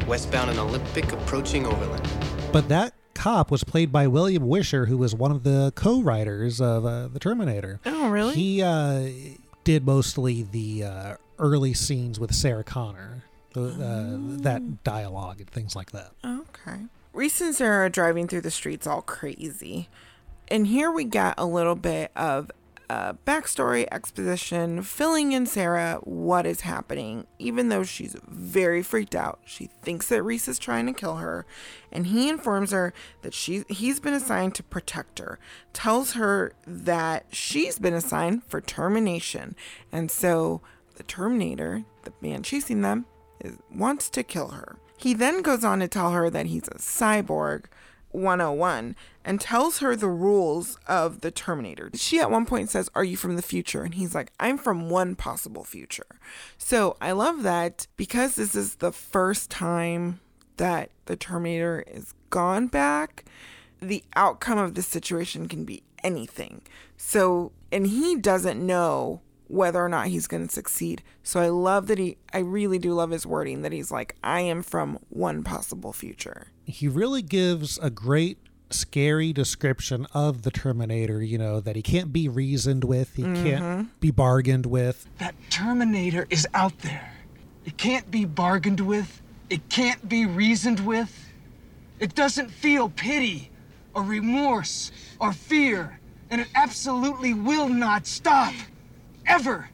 westbound and Olympic approaching Overland. But that cop was played by William Wisher, who was one of the co-writers of uh, the Terminator. Oh, really? He uh, did mostly the uh, early scenes with Sarah Connor, uh, that dialogue and things like that. Okay. Reese and Sarah are driving through the streets all crazy. And here we get a little bit of uh, backstory exposition, filling in Sarah what is happening, even though she's very freaked out. She thinks that Reese is trying to kill her, and he informs her that she he's been assigned to protect her. Tells her that she's been assigned for termination, and so the Terminator, the man chasing them, is, wants to kill her. He then goes on to tell her that he's a cyborg 101 and tells her the rules of the Terminator. She at one point says, Are you from the future? And he's like, I'm from one possible future. So I love that because this is the first time that the Terminator is gone back, the outcome of the situation can be anything. So, and he doesn't know whether or not he's going to succeed. So I love that he, I really do love his wording that he's like, I am from one possible future. He really gives a great scary description of the Terminator, you know, that he can't be reasoned with, he can't mm-hmm. be bargained with. That Terminator is out there. It can't be bargained with. It can't be reasoned with. It doesn't feel pity or remorse or fear. And it absolutely will not stop. Ever.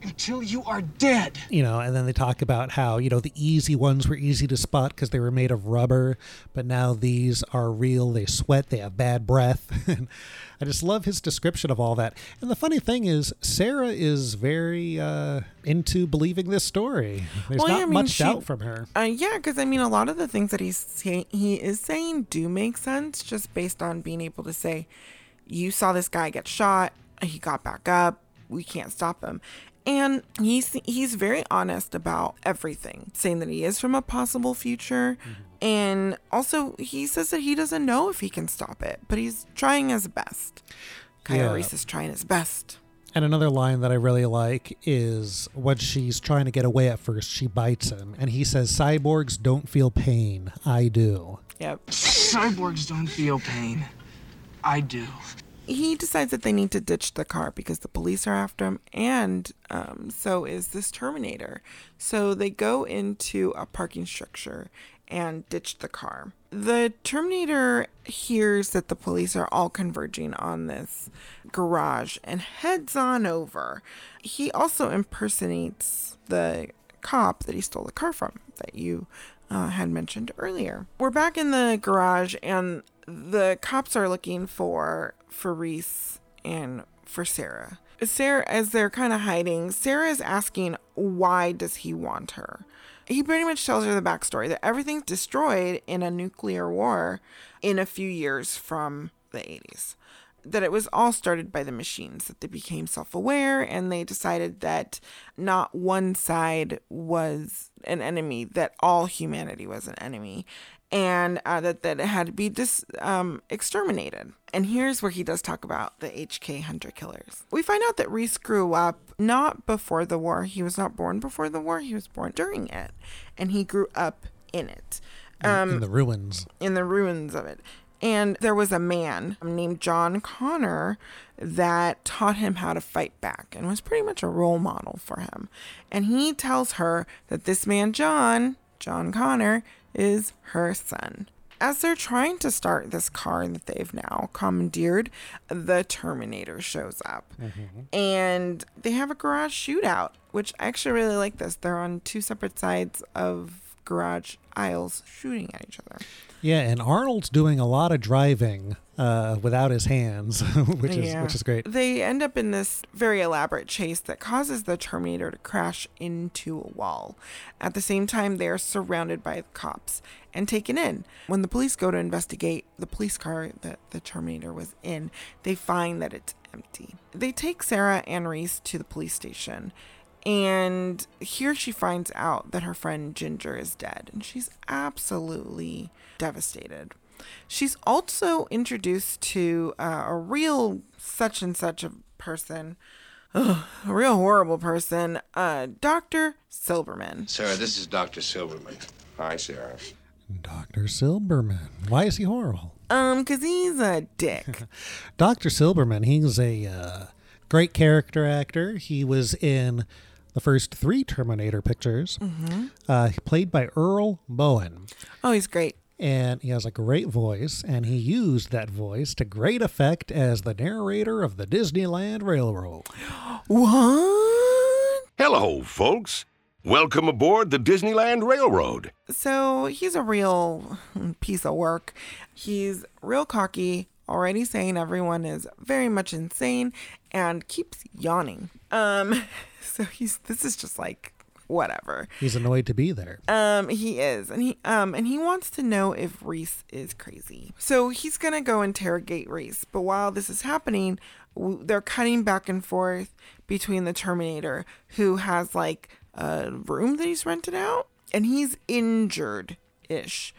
Until you are dead. You know, and then they talk about how, you know, the easy ones were easy to spot because they were made of rubber, but now these are real. They sweat, they have bad breath. And I just love his description of all that. And the funny thing is, Sarah is very uh, into believing this story. There's Well, not yeah, I mean, much she- doubt from her. Uh, yeah, because I mean, a lot of the things that he's say- he is saying do make sense just based on being able to say, "You saw this guy get shot. He got back up. We can't stop him." And he's he's very honest about everything, saying that he is from a possible future, mm-hmm. and also he says that he doesn't know if he can stop it, but he's trying his best. Kyle Yeah. Reese is trying his best. And another line that I really like is when she's trying to get away at first, she bites him, and he says, Cyborgs don't feel pain. I do. Yep. Cyborgs don't feel pain. I do. He decides that they need to ditch the car because the police are after him, and um, so is this Terminator. So they go into a parking structure and ditch the car. The Terminator hears that the police are all converging on this garage and heads on over. He also impersonates the cop that he stole the car from that you uh, had mentioned earlier. We're back in the garage and the cops are looking for Reese and for Sarah. Sarah, as they're kind of hiding, Sarah is asking why does he want her. He pretty much tells her the backstory that everything's destroyed in a nuclear war in a few years from the 80s. That it was all started by the machines, that they became self aware and they decided that not one side was an enemy, that all humanity was an enemy, and uh, that, that it had to be dis, um, exterminated. And here's where he does talk about the HK hunter killers. We find out that Reese grew up not before the war. He was not born before the war, he was born during it. And he grew up in it. In- in the ruins. In the ruins of it. And there was a man named John Connor that taught him how to fight back and was pretty much a role model for him. And he tells her that this man, John, John Connor, is her son. As they're trying to start this car that they've now commandeered, the Terminator shows up. Mm-hmm. And they have a garage shootout, which I actually really like this. They're on two separate sides of garage aisles shooting at each other. Yeah, and Arnold's doing a lot of driving uh, without his hands, which is Yeah. which is great. They end up in this very elaborate chase that causes the Terminator to crash into a wall. At the same time, they are surrounded by cops and taken in. When the police go to investigate the police car that the Terminator was in, they find that it's empty. They take Sarah and Reese to the police station. And here she finds out that her friend Ginger is dead, and she's absolutely devastated. She's also introduced to uh, a real such and such a person, Ugh, a real horrible person, uh, Dr. Silberman. Sarah, this is Dr. Silberman. Hi, Sarah. Dr. Silberman. Why is he horrible? Um, because he's a dick. Dr. Silberman, he's a uh, great character actor. He was in the first three Terminator pictures, Mhm. uh, played by Earl Boen. Oh, he's great. And he has a great voice, and he used that voice to great effect as the narrator of the Disneyland Railroad. What? Hello, folks. Welcome aboard the Disneyland Railroad. So he's a real piece of work. He's real cocky, already saying everyone is very much insane, and keeps yawning. Um, so he's this is just like whatever. He's annoyed to be there. Um, he is, and he um, and he wants to know if Reese is crazy. So he's gonna go interrogate Reese. But while this is happening, w- they're cutting back and forth between the Terminator, who has like a room that he's rented out, and he's injured ish.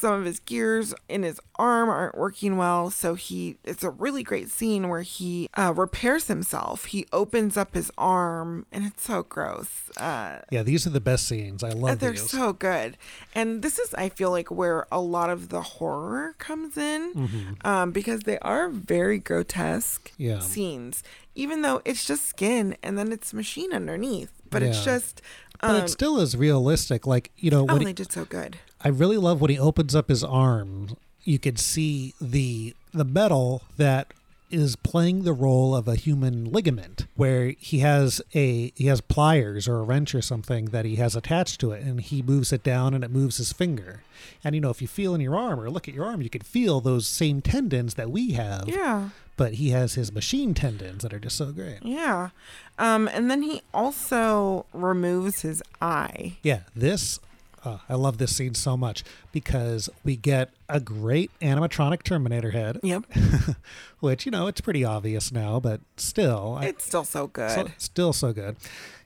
Some of his gears in his arm aren't working well, so he it's a really great scene where he uh, repairs himself. He opens up his arm, and it's so gross. Uh, Yeah, these are the best scenes. I love they're these. so good. And this is, I feel like, where a lot of the horror comes in Mhm. um, because they are very grotesque Yeah. scenes, even though it's just skin and then it's machine underneath. But it's just. but Um, it still is realistic. Like, you know, oh, when they he- did so good. I really love when he opens up his arm. You could see the the metal that is playing the role of a human ligament, where he has a he has pliers or a wrench or something that he has attached to it, and he moves it down and it moves his finger. And you know, if you feel in your arm or look at your arm, you can feel those same tendons that we have. Yeah. But he has his machine tendons that are just so great. Yeah. Um, and then he also removes his eye. Yeah, this uh, I love this scene so much because we get a great animatronic Terminator head. Yep. which you know it's pretty obvious now, but still, I- It's still so good. so- still so good.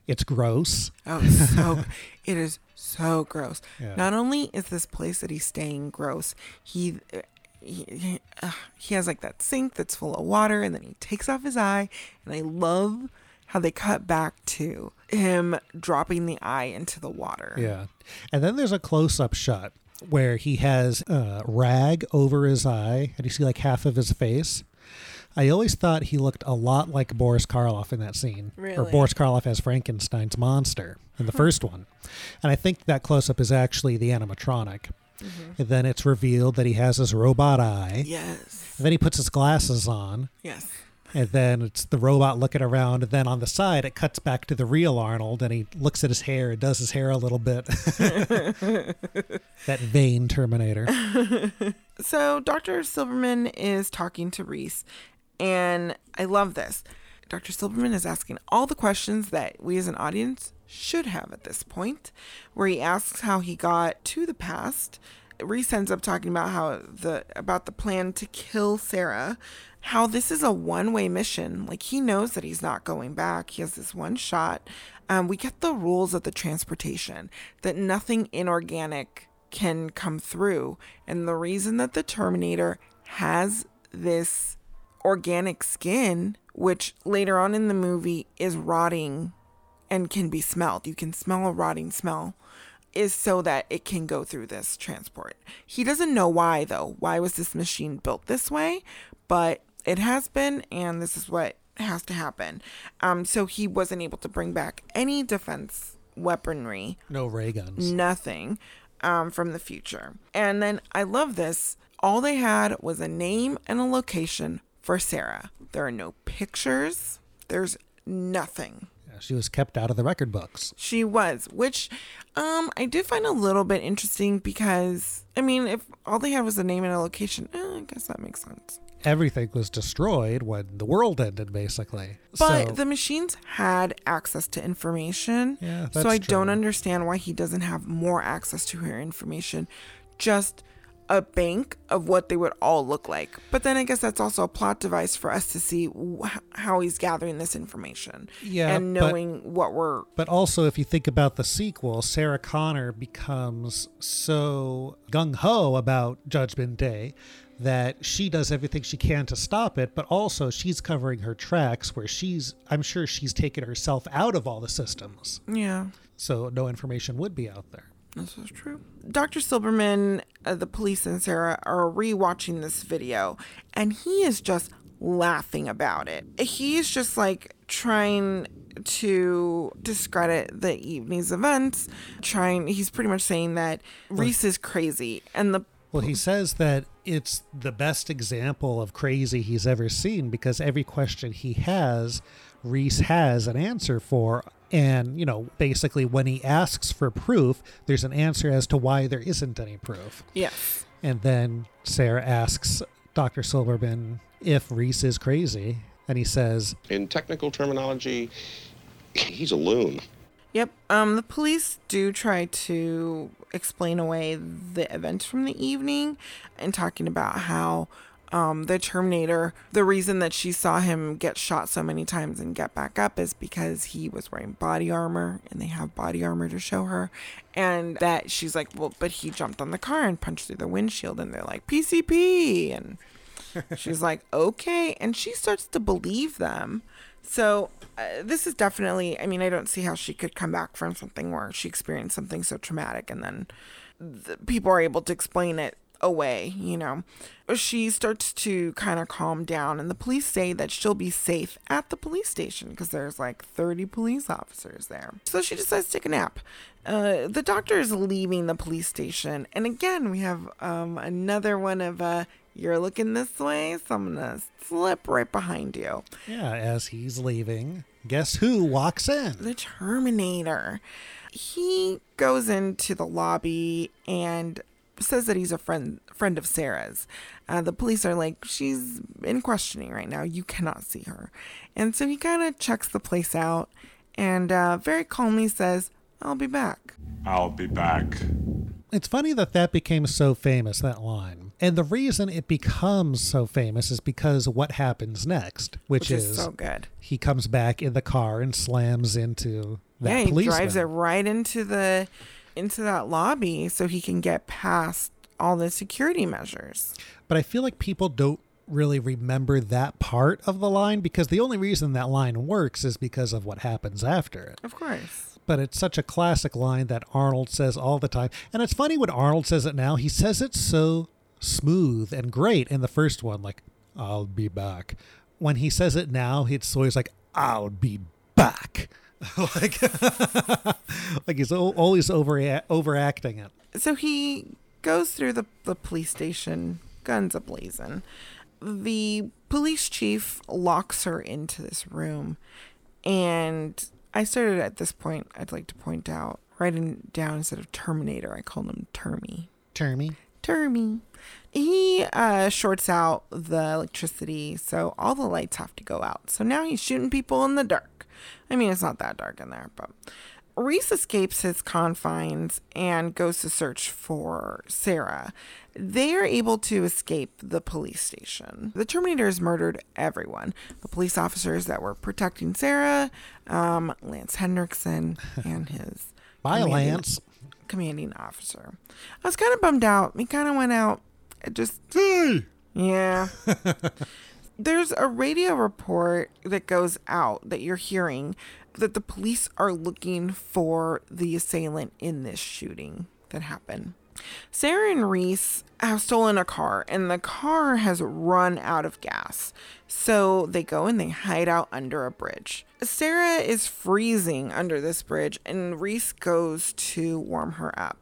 It's gross. Oh, so it is so gross. Yeah. Not only is this place that he's staying gross, he he, he, uh, he has like that sink that's full of water, and then he takes off his eye, and I love how they cut back to him dropping the eye into the water. Yeah, and then there's a close-up shot where he has a rag over his eye, and you see like half of his face. I always thought he looked a lot like Boris Karloff in that scene, or Boris Karloff as Frankenstein's monster in the first one. And I think that close-up is actually the animatronic. Mhm. And then it's revealed that he has his robot eye. Yes. And then he puts his glasses on. Yes. And then it's the robot looking around. And then on the side, it cuts back to the real Arnold, and he looks at his hair and does his hair a little bit. that vain Terminator. so Dr. Silberman is talking to Reese, and I love this. Dr. Silberman is asking all the questions that we as an audience should have at this point, where he asks how he got to the past. Reese ends up talking about how the about the plan to kill Sarah, how this is a one-way mission. Like he knows that he's not going back. He has this one shot. Um, we get the rules of the transportation that nothing inorganic can come through. And the reason that the Terminator has this organic skin, which later on in the movie is rotting and can be smelled, you can smell a rotting smell, is so that it can go through this transport. He doesn't know why, though. Why was this machine built this way? But it has been, and this is what has to happen. Um, so he wasn't able to bring back any defense weaponry No ray guns. nothing um, from the future. And then I love this. All they had was a name and a location for Sarah. There are no pictures. There's nothing. Yeah, She was kept out of the record books. She was, which um I do find a little bit interesting because I mean, if all they had was a name and a location, eh, I guess that makes sense. Everything was destroyed when the world ended, basically. But so, the machines had access to information. Yeah, so I don't understand why he doesn't have more access to her information. Just a bank of what they would all look like. But then I guess that's also a plot device for us to see wh- how he's gathering this information. Yeah, And but- knowing what we're. But also, if you think about the sequel, Sarah Connor becomes so gung ho about Judgment Day that she does everything she can to stop it, but also she's covering her tracks where she's, I'm sure she's taken herself out of all the systems. Yeah. So no information would be out there. This is true. Dr. Silberman, uh, the police, and Sarah are rewatching this video, and he is just laughing about it. He's just like trying to discredit the evening's events, trying, he's pretty much saying that Reese is crazy. And the Well, he says that it's the best example of crazy he's ever seen because every question he has, Reese has an answer for. And, you know, basically when he asks for proof, there's an answer as to why there isn't any proof. Yes. And then Sarah asks Dr. Silberman if Reese is crazy. And he says, In technical terminology, he's a loon. Yep. Um, the police do try to explain away the events from the evening and talking about how um, the Terminator, the reason that she saw him get shot so many times and get back up is because he was wearing body armor and they have body armor to show her. And that she's like, well, but he jumped on the car and punched through the windshield. And they're like, PCP. And she's like, okay. And she starts to believe them. So uh, this is definitely, I mean, I don't see how she could come back from something where she experienced something so traumatic and then the people are able to explain it away, you know. She starts to kind of calm down, and the police say that she'll be safe at the police station because there's like 30 police officers there. So she decides to take a nap. Uh, the doctor is leaving the police station, and again, we have um, another one of uh, you're looking this way, so I'm gonna slip right behind you. Yeah, as he's leaving, guess who walks in? The Terminator. He goes into the lobby and says that he's a friend friend of Sarah's. Uh, the police are like, she's in questioning right now. You cannot see her, and so he kind of checks the place out and uh, very calmly says, "I'll be back." I'll be back. It's funny that that became so famous, that line. And the reason it becomes so famous is because what happens next, which, Which is so good. He comes back in the car and slams into that yeah, he policeman. drives it right into the into that lobby so he can get past all the security measures. But I feel like people don't really remember that part of the line because the only reason that line works is because of what happens after it. Of course. But it's such a classic line that Arnold says all the time. And it's funny when Arnold says it now, he says it so smooth and great in the first one, like, I'll be back. When he says it now, it's always like, I'll be back. like, like he's always over overacting it. So he goes through the, the police station, guns ablazing. The police chief locks her into this room. And I started at this point, I'd like to point out, writing down instead of Terminator, I called him Termy. Termy. Termy. He uh, shorts out the electricity, so all the lights have to go out. So now he's shooting people in the dark. I mean, it's not that dark in there, but Reese escapes his confines and goes to search for Sarah. They are able to escape the police station. The Terminator has murdered everyone the police officers that were protecting Sarah, um, Lance Henriksen, and his. Bye, Lance. Commanding officer. I was kind of bummed out. He kind of went out. It just. Yeah. There's a radio report that goes out that you're hearing that the police are looking for the assailant in this shooting that happened. Sarah and Reese have stolen a car, and the car has run out of gas. So they go and they hide out under a bridge. Sarah is freezing under this bridge, and Reese goes to warm her up.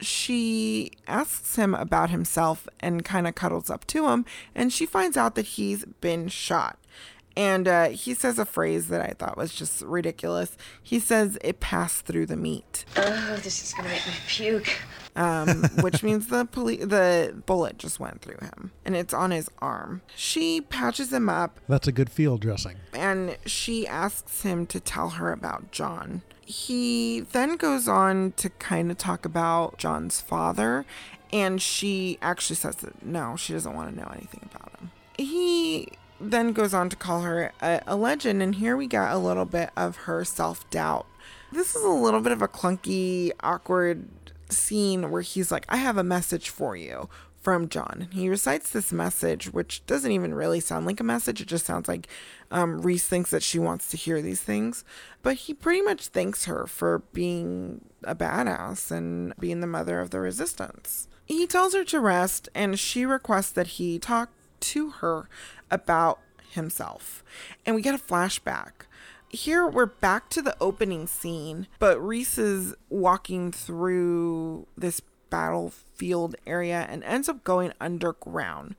She asks him about himself and kind of cuddles up to him, and she finds out that he's been shot. And uh, he says a phrase that I thought was just ridiculous. He says it passed through the meat, Oh, this is gonna make me puke. Um, which means the poli- the bullet just went through him, and it's on his arm. She patches him up, That's a good field dressing. and she asks him to tell her about John. He then goes on to kind of talk about John's father, and she actually says that no, she doesn't want to know anything about him. He then goes on to call her a, a legend, and here we got a little bit of her self doubt. This is a little bit of a clunky, awkward scene where he's like, I have a message for you from John. And he recites this message, which doesn't even really sound like a message. It just sounds like um, Reese thinks that she wants to hear these things. But he pretty much thanks her for being a badass and being the mother of the resistance. He tells her to rest, and she requests that he talk to her about himself. And we get a flashback. Here we're back to the opening scene, but Reese is walking through this battlefield area and ends up going underground.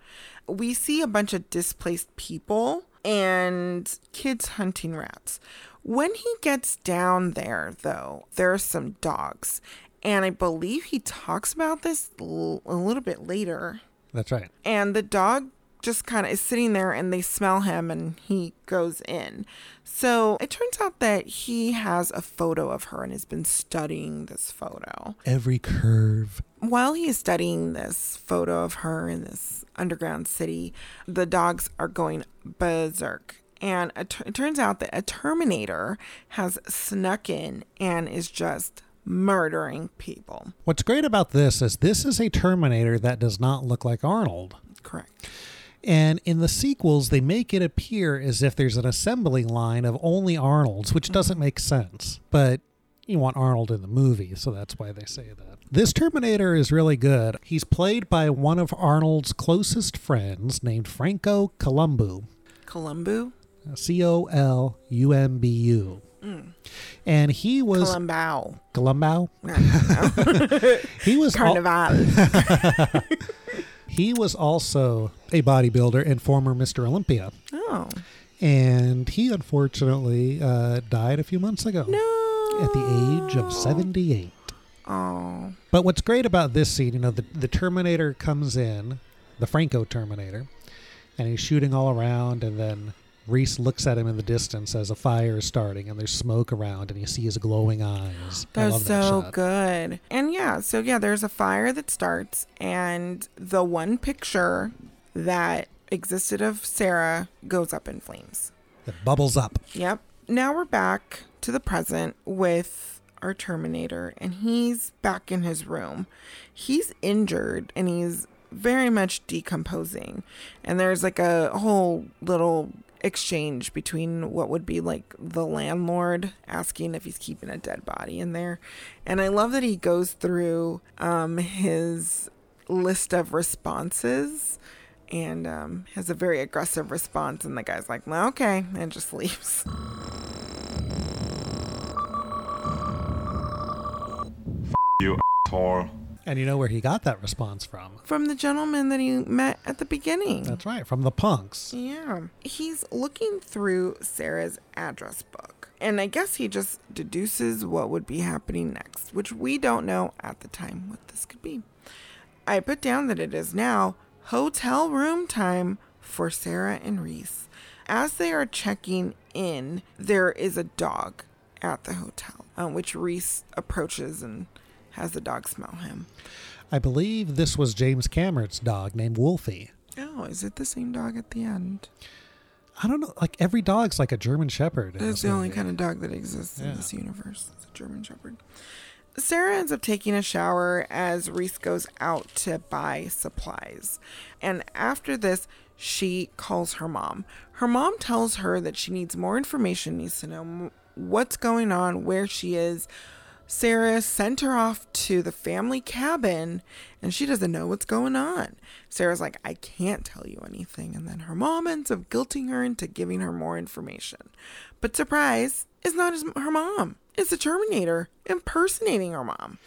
We see a bunch of displaced people and kids hunting rats. When he gets down there, though, there are some dogs. And I believe he talks about this l- a little bit later. That's right. And the dog just kind of is sitting there and they smell him and he goes in. So it turns out that he has a photo of her and has been studying this photo. Every curve. While he is studying this photo of her in this underground city, the dogs are going berserk. And it, it turns out that a Terminator has snuck in and is just murdering people. What's great about this is this is a Terminator that does not look like Arnold. Correct. And in the sequels, they make it appear as if there's an assembly line of only Arnolds, which doesn't make sense. But you want Arnold in the movie, so that's why they say that. This Terminator is really good. He's played by one of Arnold's closest friends named Franco Columbu. Columbu? C O L U M B U. Mm. And he was Columbau. Columbau. he was al- Carnival. he was also a bodybuilder and former Mr. Olympia. oh. And he unfortunately uh, died a few months ago. No. At the age of 78. Oh. But what's great about this scene, you know, the, the Terminator comes in, the Franco Terminator, and he's shooting all around, and then Reese looks at him in the distance as a fire is starting, and there's smoke around, and you see his glowing eyes. That's that so shot. good. And yeah, so yeah, there's a fire that starts, and the one picture that existed of Sarah goes up in flames. It bubbles up. Yep. Now we're back to the present with our Terminator, and he's back in his room. He's injured and he's very much decomposing. And there's like a whole little exchange between what would be like the landlord asking if he's keeping a dead body in there. And I love that he goes through um, his list of responses and um, has a very aggressive response. And the guy's like, well, okay, and just leaves. You asshole. And you know where he got that response from? From the gentleman that he met at the beginning. That's right, from the punks. Yeah. He's looking through Sarah's address book. And I guess he just deduces what would be happening next, which we don't know at the time what this could be. I put down that it is now hotel room time for Sarah and Reese. As they are checking in, there is a dog at the hotel, uh, which Reese approaches and has the dog smell him. I believe this was James Cameron's dog named Wolfie. Oh, is it the same dog at the end? I don't know. Like every dog's like a German Shepherd. That's this the only kind of dog that exists in this universe. It's a German Shepherd. Sarah ends up taking a shower as Reese goes out to buy supplies. And after this, she calls her mom. Her mom tells her that she needs more information, needs to know what's going on, where she is. Sarah sent her off to the family cabin and she doesn't know what's going on. Sarah's like, I can't tell you anything. And then her mom ends up guilting her into giving her more information. But surprise, it's not her mom. It's the Terminator impersonating her mom.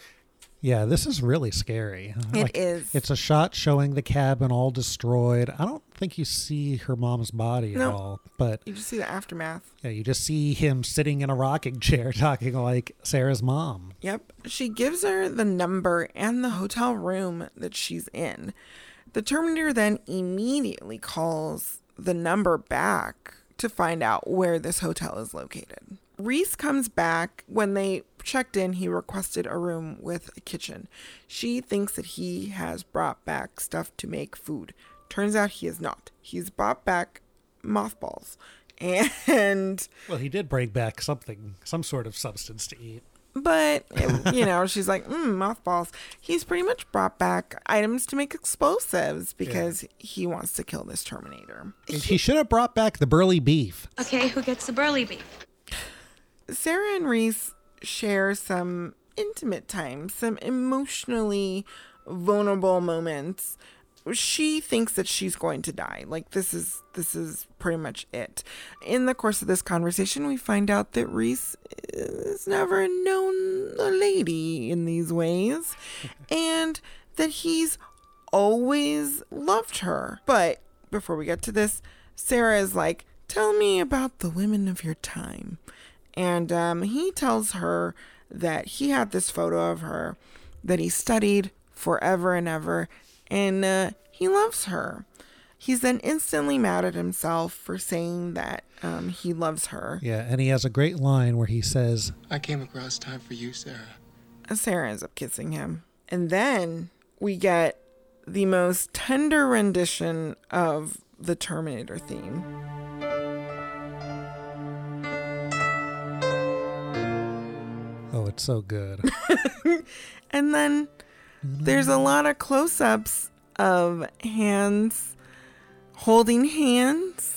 Yeah, this is really scary. It is. It's a shot showing the cabin all destroyed. I don't think you see her mom's body at all, but You just see the aftermath. yeah, you just see him sitting in a rocking chair talking like Sarah's mom. Yep. She gives her the number and the hotel room that she's in. The Terminator then immediately calls the number back to find out where this hotel is located. Reese comes back. When they checked in, he requested a room with a kitchen. She thinks that he has brought back stuff to make food. Turns out he has not. He's brought back mothballs. And Well, he did bring back something, some sort of substance to eat. But, you know, she's like, mm, mothballs. He's pretty much brought back items to make explosives because he wants to kill this Terminator. He should have brought back the burly beef. Okay, who gets the burly beef? Sarah and Reese share some intimate time, some emotionally vulnerable moments. She thinks that she's going to die. Like this is this is pretty much it. In the course of this conversation, we find out that Reese has never known a lady in these ways and that he's always loved her. But before we get to this, Sarah is like, "Tell me about the women of your time." And um, he tells her that he had this photo of her that he studied forever and ever, and uh, he loves her. He's then instantly mad at himself for saying that um, he loves her. Yeah, and he has a great line where he says, I came across time for you, Sarah. And Sarah ends up kissing him. And then we get the most tender rendition of the Terminator theme. Oh, it's so good. and then there's a lot of close ups of hands holding hands.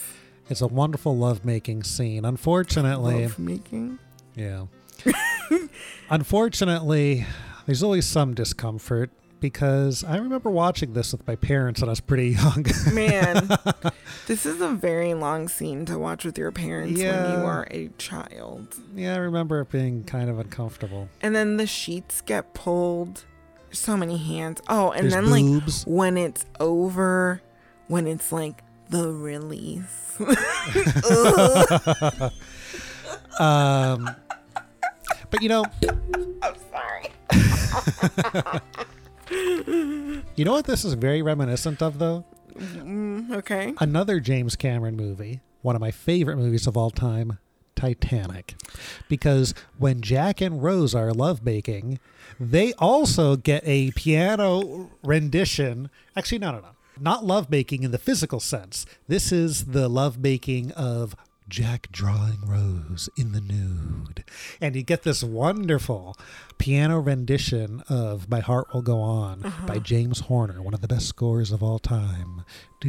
It's a wonderful lovemaking scene. Unfortunately, Lovemaking. yeah. Unfortunately, there's always some discomfort because I remember watching this with my parents when I was pretty young. Man, this is a very long scene to watch with your parents when you are a child. yeah, I remember it being kind of uncomfortable. And then the sheets get pulled. So many hands. Oh, and There's then boobs. like when it's over, when it's like the release. um, but you know, I'm sorry. You know what this is very reminiscent of, though? Mm, okay. Another James Cameron movie, one of my favorite movies of all time, Titanic. Because when Jack and Rose are lovemaking, they also get a piano rendition. Actually, no, no, no. Not lovemaking in the physical sense. This is the lovemaking of Jack drawing Rose in the nude. And you get this wonderful piano rendition of My Heart Will Go On Uh-huh. by James Horner, one of the best scores of all time.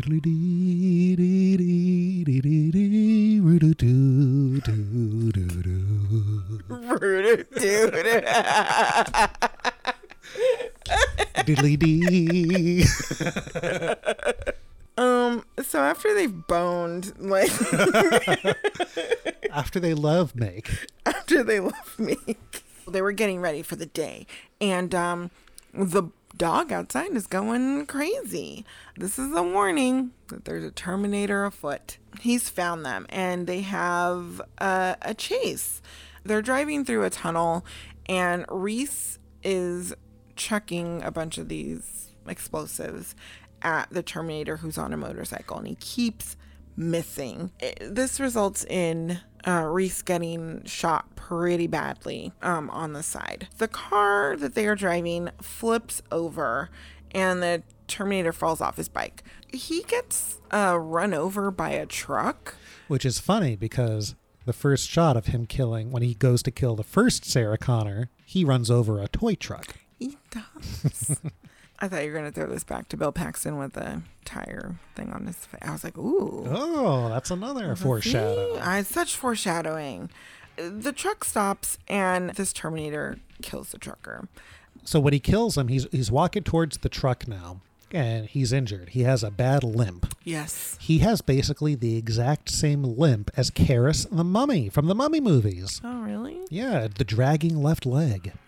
Diddly-dee. Um, so after they've boned, like After they love make. after they left me, they were getting ready for the day, and um, the dog outside is going crazy. This is a warning that there's a Terminator afoot. He's found them, and they have a, a chase. They're driving through a tunnel, and Reese is chucking a bunch of these explosives at the Terminator who's on a motorcycle, and he keeps missing. It- this results in uh, Reese getting shot pretty badly um, on the side. The car that they are driving flips over, and the Terminator falls off his bike. He gets uh, run over by a truck. Which is funny because the first shot of him killing, when he goes to kill the first Sarah Connor, he runs over a toy truck. He does. I thought you were gonna throw this back to Bill Paxton with a tire thing on his face. I was like, ooh. Oh, that's another foreshadow. See? I such foreshadowing. The truck stops and this Terminator kills the trucker. So when he kills him, he's he's walking towards the truck now, and he's injured. He has a bad limp. Yes. He has basically the exact same limp as Kharis the Mummy from the Mummy movies. Oh, really? Yeah, the dragging left leg.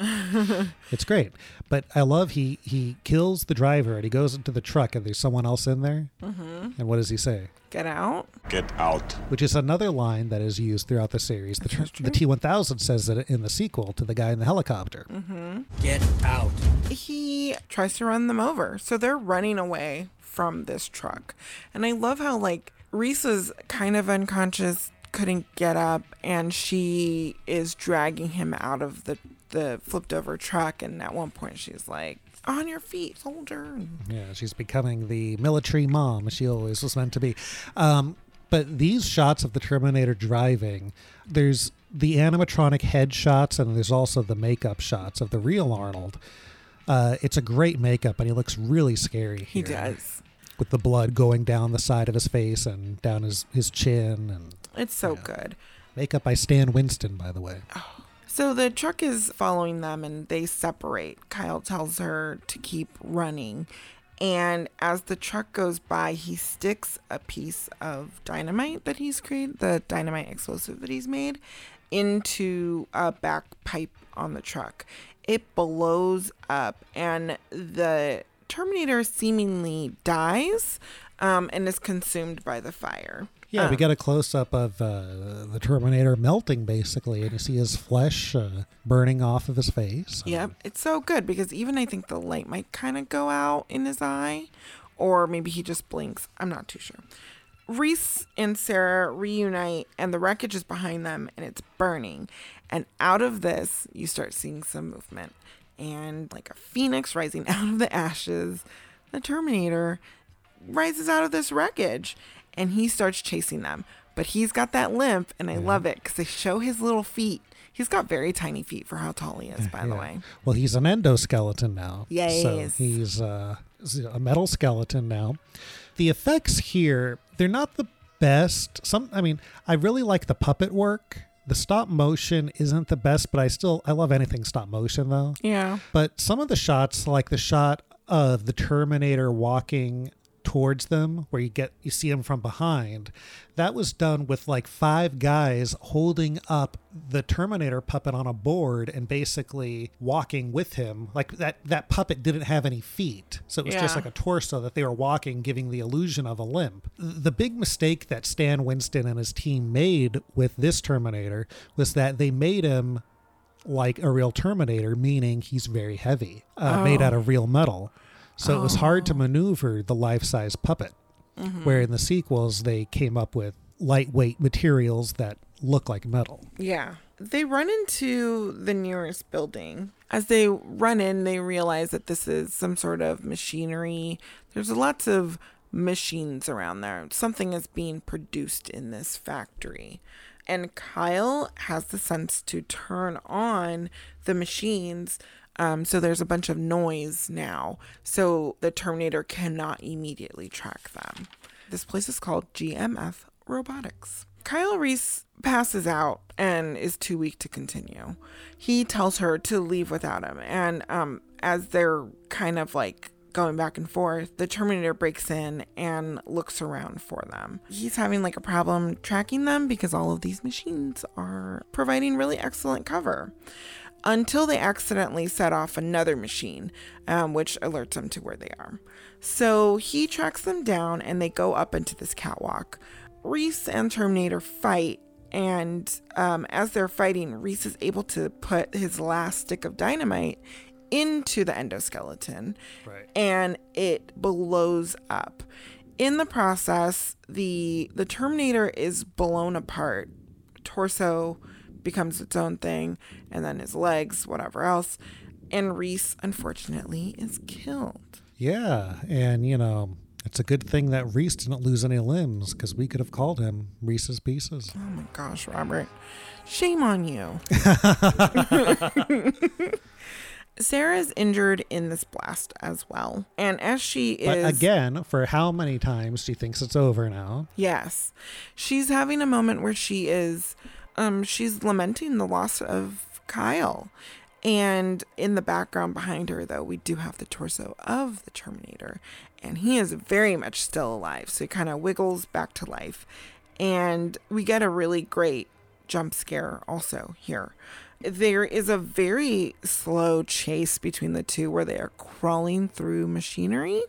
it's great. But I love he he kills the driver and he goes into the truck and there's someone else in there. Mhm. And what does he say? Get out. Get out. Which is another line that is used throughout the series. The, the T one thousand says it in the sequel to the guy in the helicopter. Mm-hmm. Get out. He tries to run them over. So they're running away from this truck. And I love how, like, Reese is kind of unconscious, couldn't get up, and she is dragging him out of the, the flipped over truck. And at one point, she's like, On your feet, soldier. Yeah, she's becoming the military mom she always was meant to be. Um, But these shots of the Terminator driving, there's the animatronic head shots and there's also the makeup shots of the real Arnold. Uh, it's a great makeup, and he looks really scary. He does. with the blood going down the side of his face and down his his chin, and It's so good. makeup by Stan Winston, by the way. So the truck is following them and they separate. Kyle tells her to keep running. And as the truck goes by, he sticks a piece of dynamite that he's created, the dynamite explosive that he's made, into a back pipe on the truck. It blows up, and the Terminator seemingly dies um, and is consumed by the fire. Yeah, we Um, get a close up of uh, the Terminator melting, basically, and you see his flesh uh, burning off of his face. Yep, it's so good because even I think the light might kind of go out in his eye, or maybe he just blinks. I'm not too sure. Reese and Sarah reunite, and the wreckage is behind them, and it's burning. And out of this, you start seeing some movement, and like a phoenix rising out of the ashes, the Terminator rises out of this wreckage, and he starts chasing them. But he's got that limp, and I love it because they show his little feet. He's got very tiny feet for how tall he is, by the way. Well, he's an endoskeleton now. Yeah, So he's uh, a metal skeleton now. The effects here, they're not the best. Some, I mean, I really like the puppet work. The stop motion isn't the best, but I still I love anything stop motion though. Yeah. But some of the shots, like the shot of the Terminator walking towards them where you get you see him from behind that was done with like five guys holding up the terminator puppet on a board and basically walking with him like that that puppet didn't have any feet so it was just like a torso that they were walking giving the illusion of a limp the big mistake that stan winston and his team made with this terminator was that they made him like a real Terminator, meaning he's very heavy, uh, made Oh. out of real metal. So it was hard to maneuver the life size puppet. Mhm. Where in the sequels, they came up with lightweight materials that look like metal. Yeah. They run into the nearest building. As they run in, they realize that this is some sort of machinery. There's lots of machines around there. Something is being produced in this factory. And Kyle has the sense to turn on the machines. Um, so there's a bunch of noise now. So the Terminator cannot immediately track them. This place is called GMF Robotics. Kyle Reese passes out and is too weak to continue. He tells her to leave without him. And um, as they're kind of like going back and forth, the Terminator breaks in and looks around for them. He's having like a problem tracking them because all of these machines are providing really excellent cover until they accidentally set off another machine, um, which alerts them to where they are. So he tracks them down and they go up into this catwalk. Reese and Terminator fight, and um, as they're fighting, Reese is able to put his last stick of dynamite into the endoskeleton, Right. and it blows up. In the process, the the Terminator is blown apart. Torso becomes its own thing, and then his legs, whatever else. And Reese, unfortunately, is killed. Yeah, and you know, it's a good thing that Reese didn't lose any limbs because we could have called him Reese's Pieces. Oh my gosh, Robert. Shame on you. Sarah's injured in this blast as well. And as she is But again, for how many times she thinks it's over now? Yes. She's having a moment where she is um she's lamenting the loss of Kyle. And in the background behind her though, we do have the torso of the Terminator and he is very much still alive. So he kind of wiggles back to life. And we get a really great jump scare also here. There is a very slow chase between the two where they are crawling through machinery,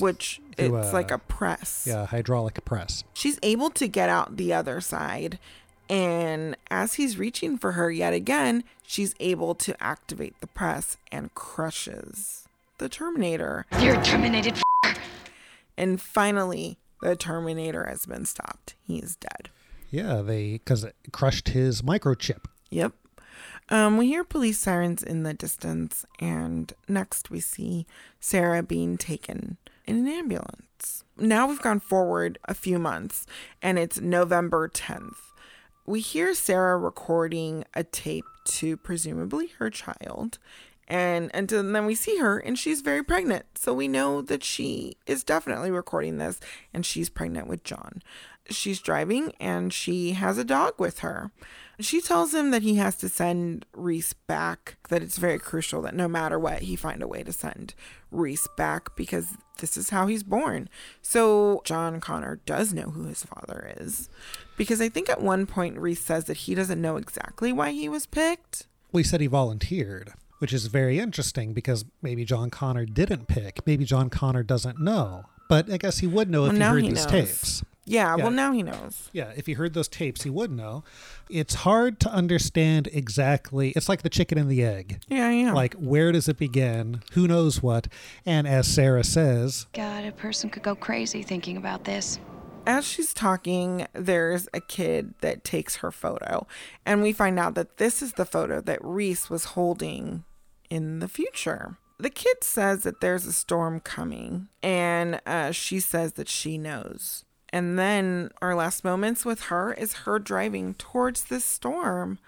which through it's a- like a press. Yeah, hydraulic press. She's able to get out the other side. And as he's reaching for her yet again, she's able to activate the press and crushes the Terminator. You're terminated. And finally, the Terminator has been stopped. He's dead. Yeah, they because it crushed his microchip. Yep. Um, we hear police sirens in the distance, and next we see Sarah being taken in an ambulance. now we've gone forward a few months and it's November 10th. We hear Sarah recording a tape to presumably her child. And, and then we see her and she's very pregnant. So we know that she is definitely recording this and she's pregnant with John. She's driving and she has a dog with her. She tells him that he has to send Reese back, that it's very crucial that no matter what, he find a way to send Reese back because this is how he's born. So John Connor does know who his father is because I think at one point Reese says that he doesn't know exactly why he was picked. Well, he said he volunteered, which is very interesting because maybe John Connor didn't pick. Maybe John Connor doesn't know. But I guess he would know if Well, he heard he these knows. tapes. Yeah, Yeah. well, now he knows. Yeah, if he heard those tapes, he would know. It's hard to understand exactly. It's like the chicken and the egg. Yeah, yeah. Like, where does it begin? Who knows what? And as Sarah says, God, a person could go crazy thinking about this. As she's talking, there's a kid that takes her photo. And we find out that this is the photo that Reese was holding in the future. The kid says that there's a storm coming, and uh, she says that she knows. And then our last moments with her is her driving towards this storm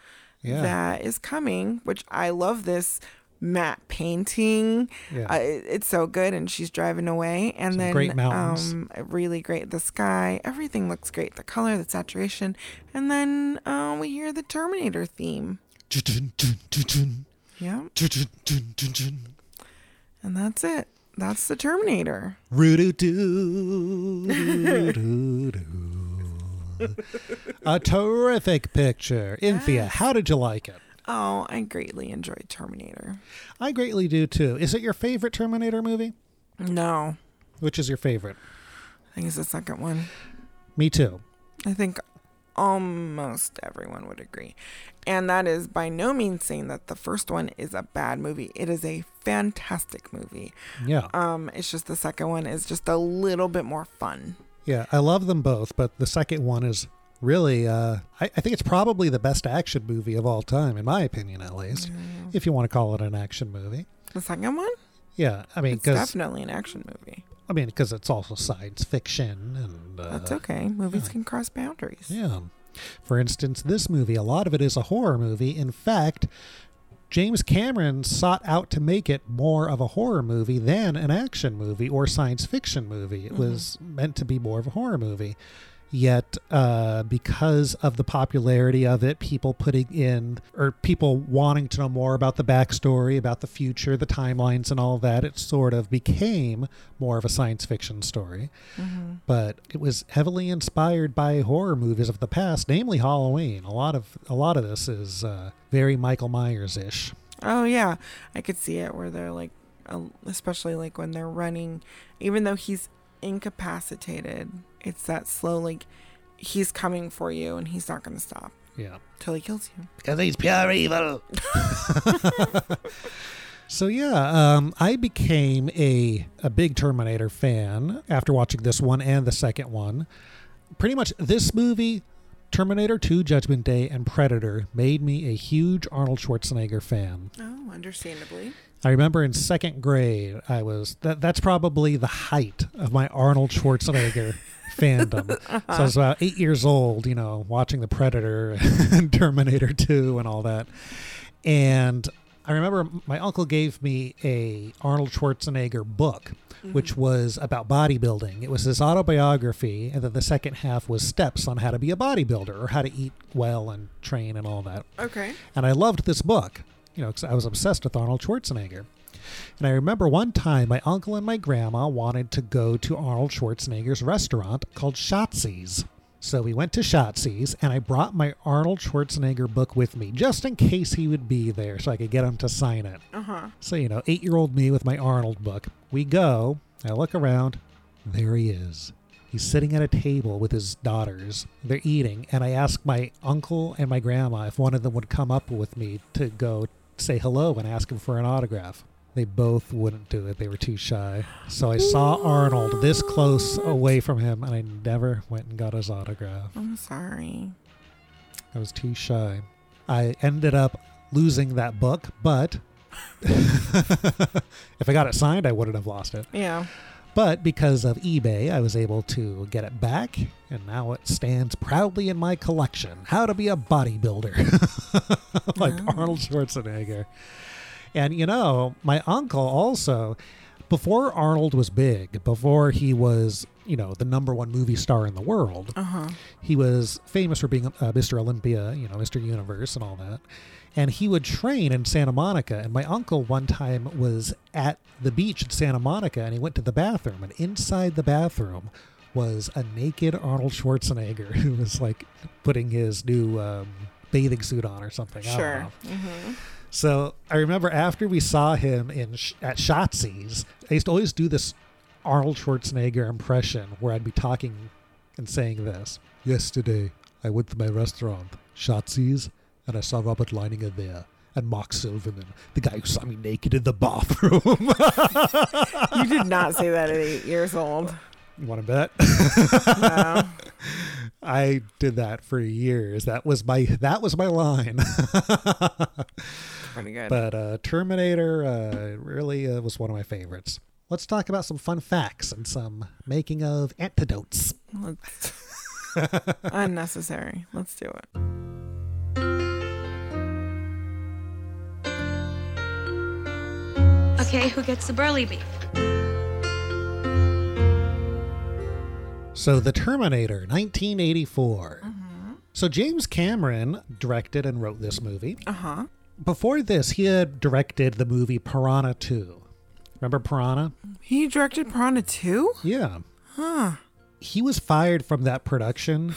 Yeah. that is coming, which I love this matte painting. Yeah. Uh, it- it's so good, and she's driving away, and Some then great mountains. um, really great. The sky, everything looks great. The color, the saturation, and then uh, we hear the Terminator theme. Yeah, and that's it. That's the Terminator. A terrific picture. Inthea, how did you like it? Oh, I greatly enjoyed Terminator. I greatly do too. Is it your favorite Terminator movie? No, Which is your favorite? I think it's the second one. Me too. I think almost everyone would agree. And that is by no means saying that the first one is a bad movie. It is a fantastic movie. Yeah. Um, it's just the second one is just a little bit more fun. Yeah, I love them both, but the second one is really, uh, I, I think it's probably the best action movie of all time, in my opinion, at least, if you want to call it an action movie. The second one? Yeah, I mean, It's definitely an action movie. I mean, because it's also science fiction, and uh, That's okay. Movies can cross boundaries. Yeah. For instance, this movie, a lot of it is a horror movie. In fact, James Cameron sought out to make it more of a horror movie than an action movie or science fiction movie. It was meant to be more of a horror movie. Yet, uh, because of the popularity of it, people putting in, or people wanting to know more about the backstory, about the future, the timelines, and all that, it sort of became more of a science fiction story Mhm. but it was heavily inspired by horror movies of the past, namely Halloween. A lot of a lot of this is uh, very Michael Myers ish. Oh yeah, I could see it where they're like, especially like when they're running, even though he's incapacitated, it's that slow like he's coming for you and he's not going to stop Yeah, till he kills you. because he's pure evil. so yeah, um, I became a a big Terminator fan after watching this one and the second one. Pretty much this movie. Terminator 2 Judgment Day and Predator made me a huge Arnold Schwarzenegger fan. Oh, understandably. I remember in second grade, I was that. That's probably the height of my Arnold Schwarzenegger fandom. Uh-huh. So I was about eight years old, you know, watching The Predator and Terminator Two and all that. And I remember my uncle gave me a Arnold Schwarzenegger book, mm-hmm. which was about bodybuilding. It was his autobiography, and then the second half was steps on how to be a bodybuilder or how to eat well and train and all that. Okay. And I loved this book, you know, 'cause I was obsessed with Arnold Schwarzenegger. And I remember one time my uncle and my grandma wanted to go to Arnold Schwarzenegger's restaurant called Schatzi's. So we went to Schatzi's and I brought my Arnold Schwarzenegger book with me just in case he would be there so I could get him to sign it. Uh huh. So, you know, eight year old me with my Arnold book. We go, I look around, there he is. He's sitting at a table with his daughters. They're eating, and I ask my uncle and my grandma if one of them would come up with me to go say hello and ask him for an autograph. They both wouldn't do it. They were too shy. So I saw Arnold this close away from him, and I never went and got his autograph. I'm sorry. I was too shy. I ended up losing that book, but if I got it signed, I wouldn't have lost it. Yeah. But because of eBay, I was able to get it back, and now it stands proudly in my collection. How to be a bodybuilder, like Arnold Schwarzenegger. And you know, my uncle also, before Arnold was big, before he was, you know, the number one movie star in the world, Uh-huh. he was famous for being uh, Mr. Olympia, you know, Mr. Universe and all that. And he would train in Santa Monica. And my uncle one time was at the beach in Santa Monica and he went to the bathroom. And inside the bathroom was a naked Arnold Schwarzenegger who was like putting his new um, bathing suit on or something. I don't Sure. know. Mm-hmm. So I remember after we saw him in at Schatzi's, I used to always do this Arnold Schwarzenegger impression where I'd be talking and saying this. Yesterday, I went to my restaurant, Shotzi's, and I saw Robert Leininger there. And Mark Silverman, the guy who saw me naked in the bathroom. You did not say that at eight years old. You want to bet? No. I did that for years. That was my that was my line. Pretty good. But uh, Terminator uh, really uh, was one of my favorites. Let's talk about some fun facts and some making of antidotes. Unnecessary. Let's do it. Okay, who gets the burly beef? So, The Terminator, 1984. So, James Cameron directed and wrote this movie. Uh huh. Before this, he had directed the movie Piranha 2. Remember Piranha? He directed Piranha 2? Yeah. Huh. He was fired from that production.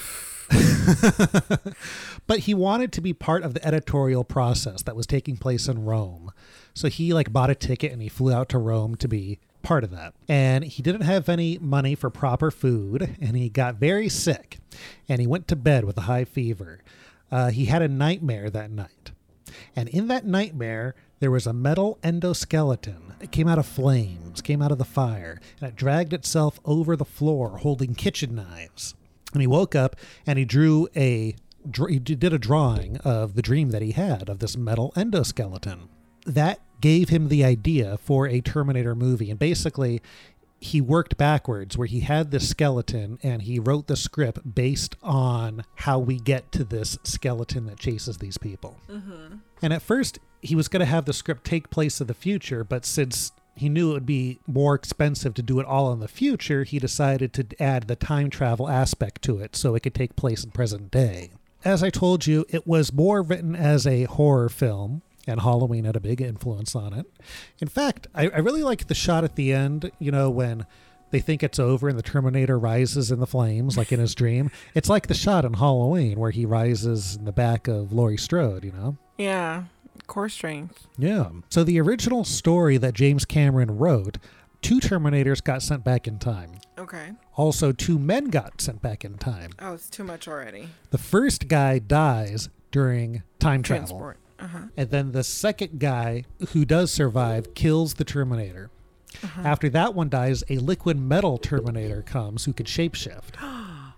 but he wanted to be part of the editorial process that was taking place in Rome. So he like bought a ticket and he flew out to Rome to be part of that. And he didn't have any money for proper food and he got very sick and he went to bed with a high fever. Uh, he had a nightmare that night. And in that nightmare, there was a metal endoskeleton. It came out of flames, came out of the fire, and it dragged itself over the floor holding kitchen knives. And he woke up and he drew a he did a drawing of the dream that he had of this metal endoskeleton. That gave him the idea for a Terminator movie. And basically, he worked backwards where he had this skeleton and he wrote the script based on how we get to this skeleton that chases these people. Mm-hmm. And at first, he was going to have the script take place in the future, but since he knew it would be more expensive to do it all in the future, he decided to add the time travel aspect to it so it could take place in present day. As I told you, it was more written as a horror film, and Halloween had a big influence on it. In fact, I, I really like the shot at the end, you know, when they think it's over and the Terminator rises in the flames, like in his dream. It's like the shot in Halloween where he rises in the back of Laurie Strode, you know? Yeah. Core strength. Yeah. So the original story that James Cameron wrote, two Terminators got sent back in time. Okay. Also, two men got sent back in time. Oh, it's too much already. The first guy dies during time travel. Uh-huh. And then the second guy who does survive kills the Terminator. Uh-huh. After that one dies, a liquid metal Terminator comes who can shapeshift,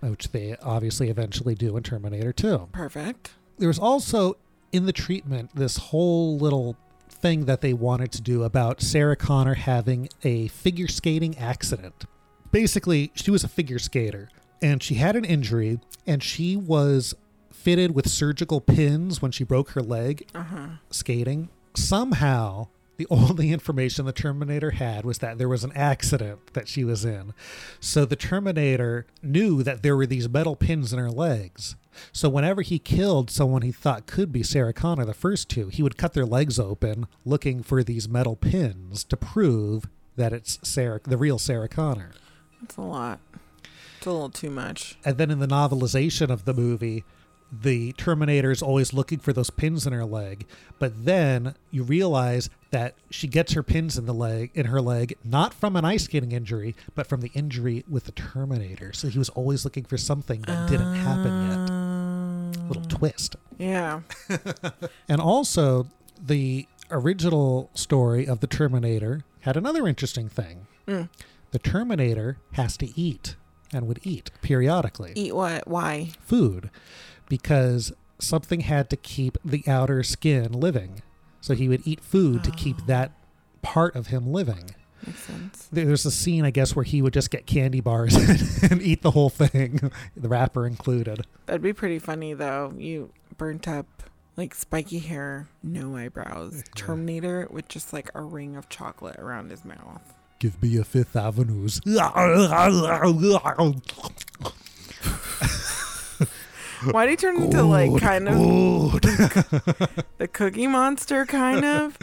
which they obviously eventually do in Terminator 2. Perfect. There's also in the treatment this whole little thing that they wanted to do about Sarah Connor having a figure skating accident. Basically, she was a figure skater and she had an injury and she was fitted with surgical pins when she broke her leg Uh-huh. skating. Somehow, the only information the Terminator had was that there was an accident that she was in. So the Terminator knew that there were these metal pins in her legs. So whenever he killed someone he thought could be Sarah Connor, the first two, he would cut their legs open looking for these metal pins to prove that it's Sarah, the real Sarah Connor. That's a lot. It's a little too much. And then in the novelization of the movie, the Terminator is always looking for those pins in her leg. But then you realize that she gets her pins in the leg in her leg not from an ice skating injury, but from the injury with the Terminator. So he was always looking for something that didn't happen yet. Little twist. Yeah. And also, the original story of the Terminator had another interesting thing. Mm. The Terminator has to eat and would eat periodically. Eat what? Why? Food. Because something had to keep the outer skin living. So he would eat food to keep ah. that part of him living. makes sense. There's a scene, I guess, where he would just get candy bars and eat the whole thing, the wrapper included. That'd be pretty funny though. You burnt up like spiky hair, no eyebrows, Terminator with just like a ring of chocolate around his mouth. Give me a Fifth Avenues. Why'd he turn into like kind of the, the Cookie Monster, kind of,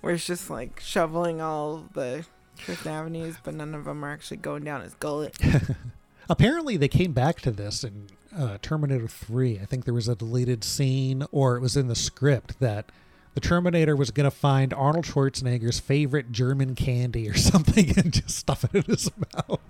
where it's just like shoveling all the Fifth Avenues, but none of them are actually going down his gullet. Apparently, they came back to this in uh, Terminator 3. I think there was a deleted scene, or it was in the script, that the Terminator was going to find Arnold Schwarzenegger's favorite German candy or something and just stuff it in his mouth.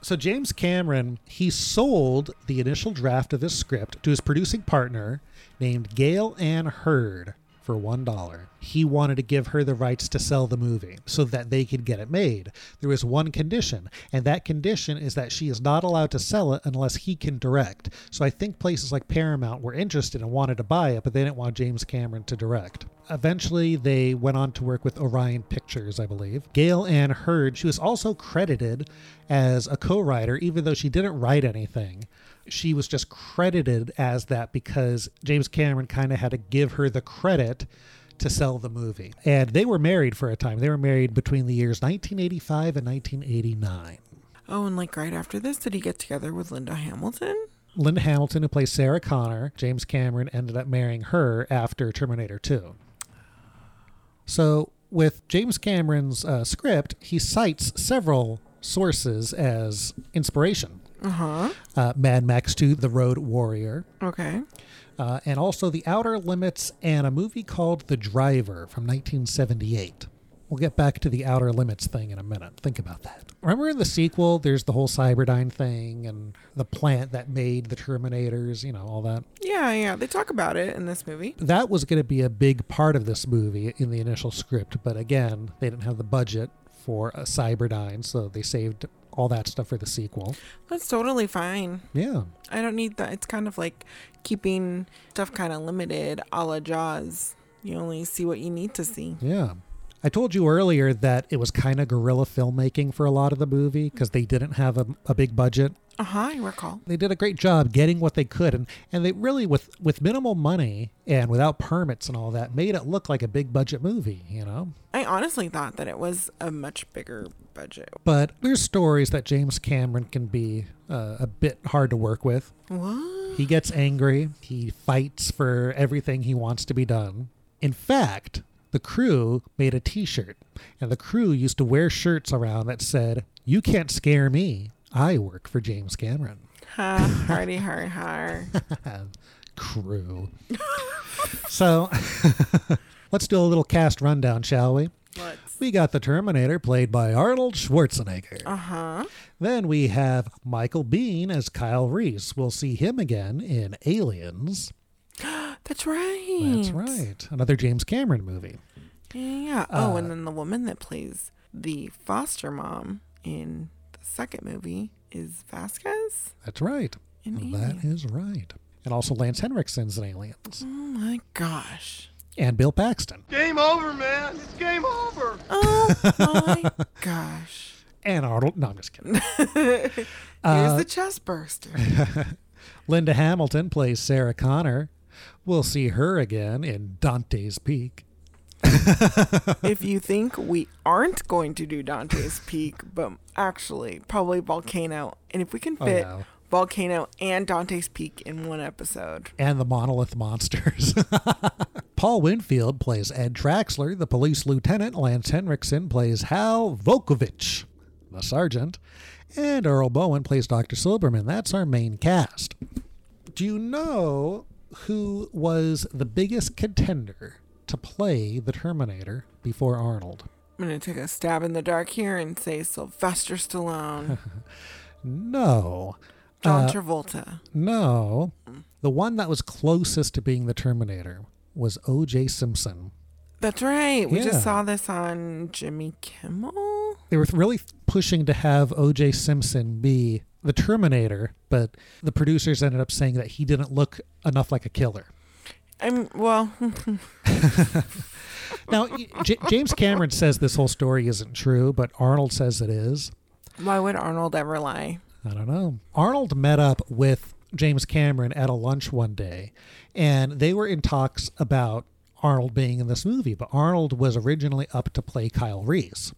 So, James Cameron, he sold the initial draft of this script to his producing partner named Gale Anne Hurd for $1. He wanted to give her the rights to sell the movie so that they could get it made. There was one condition, and that condition is that she is not allowed to sell it unless he can direct. So I think places like Paramount were interested and wanted to buy it, but they didn't want James Cameron to direct. Eventually, they went on to work with Orion Pictures, I believe. Gale Anne Hurd, she was also credited as a co writer, even though she didn't write anything she was just credited as that because James Cameron kind of had to give her the credit to sell the movie. And they were married for a time. They were married between the years 1985 and 1989. Oh, and like right after this, did he get together with Linda Hamilton? Linda Hamilton, who plays Sarah Connor, James Cameron ended up marrying her after Terminator 2. So, with James Cameron's uh, script, he cites several sources as inspiration. Uh-huh. Uh, Mad Max 2, The Road Warrior. Okay. Uh, and also The Outer Limits and a movie called The Driver from 1978. We'll get back to the Outer Limits thing in a minute. Think about that. Remember in the sequel, there's the whole Cyberdyne thing and the plant that made the Terminators, you know, all that. Yeah, yeah. They talk about it in this movie. That was going to be a big part of this movie in the initial script, but again, they didn't have the budget for a Cyberdyne, so they saved all that stuff for the sequel. That's totally fine. Yeah. I don't need that. It's kind of like keeping stuff kind of limited a la Jaws. You only see what you need to see. Yeah. I told you earlier that it was kind of guerrilla filmmaking for a lot of the movie because they didn't have a, a big budget. Uh huh. I recall. They did a great job getting what they could, and, and they really, with, with minimal money and without permits and all that, made it look like a big budget movie, you know? I honestly thought that it was a much bigger budget. But there's stories that James Cameron can be uh, a bit hard to work with. What? He gets angry, he fights for everything he wants to be done. In fact, the crew made a t shirt, and the crew used to wear shirts around that said, You can't scare me. I work for James Cameron. Ha, hardy har har. crew. so let's do a little cast rundown, shall we? Let's. We got the Terminator, played by Arnold Schwarzenegger. Uh huh. Then we have Michael Biehn as Kyle Reese. We'll see him again in Aliens. That's right. That's right. Another James Cameron movie. Yeah. Oh, Uh, and then the woman that plays the foster mom in the second movie is Vasquez. That's right. That is right. And also Lance Henriksen's in Aliens. Oh my gosh. And Bill Paxton. Game over, man. It's game over. Oh my gosh. And Arnold. No, I'm just kidding. Here's Uh, the chest burster. Linda Hamilton plays Sarah Connor. We'll see her again in Dante's Peak. if you think we aren't going to do Dante's Peak, but actually probably Volcano, and if we can Oh, fit yeah. Volcano and Dante's Peak in one episode, and the Monolith Monsters. Paul Winfield plays Ed Traxler, the police lieutenant. Lance Henriksen plays Hal Vukovich, the sergeant. And Earl Boen plays Dr. Silberman. That's our main cast. Do you know who was the biggest contender to play the Terminator before Arnold? I'm going to take a stab in the dark here and say Sylvester Stallone, No. John Uh, Travolta. No. The one that was closest to being the Terminator was O.J. Simpson. That's right. We Yeah. just saw this on Jimmy Kimmel. They were really pushing to have O.J. Simpson be the Terminator, but the producers ended up saying that he didn't look enough like a killer. I'm well. now, J- James Cameron says this whole story isn't true, but Arnold says it is. Why would Arnold ever lie? I don't know. Arnold met up with James Cameron at a lunch one day, and they were in talks about Arnold being in this movie, but Arnold was originally up to play Kyle Reese.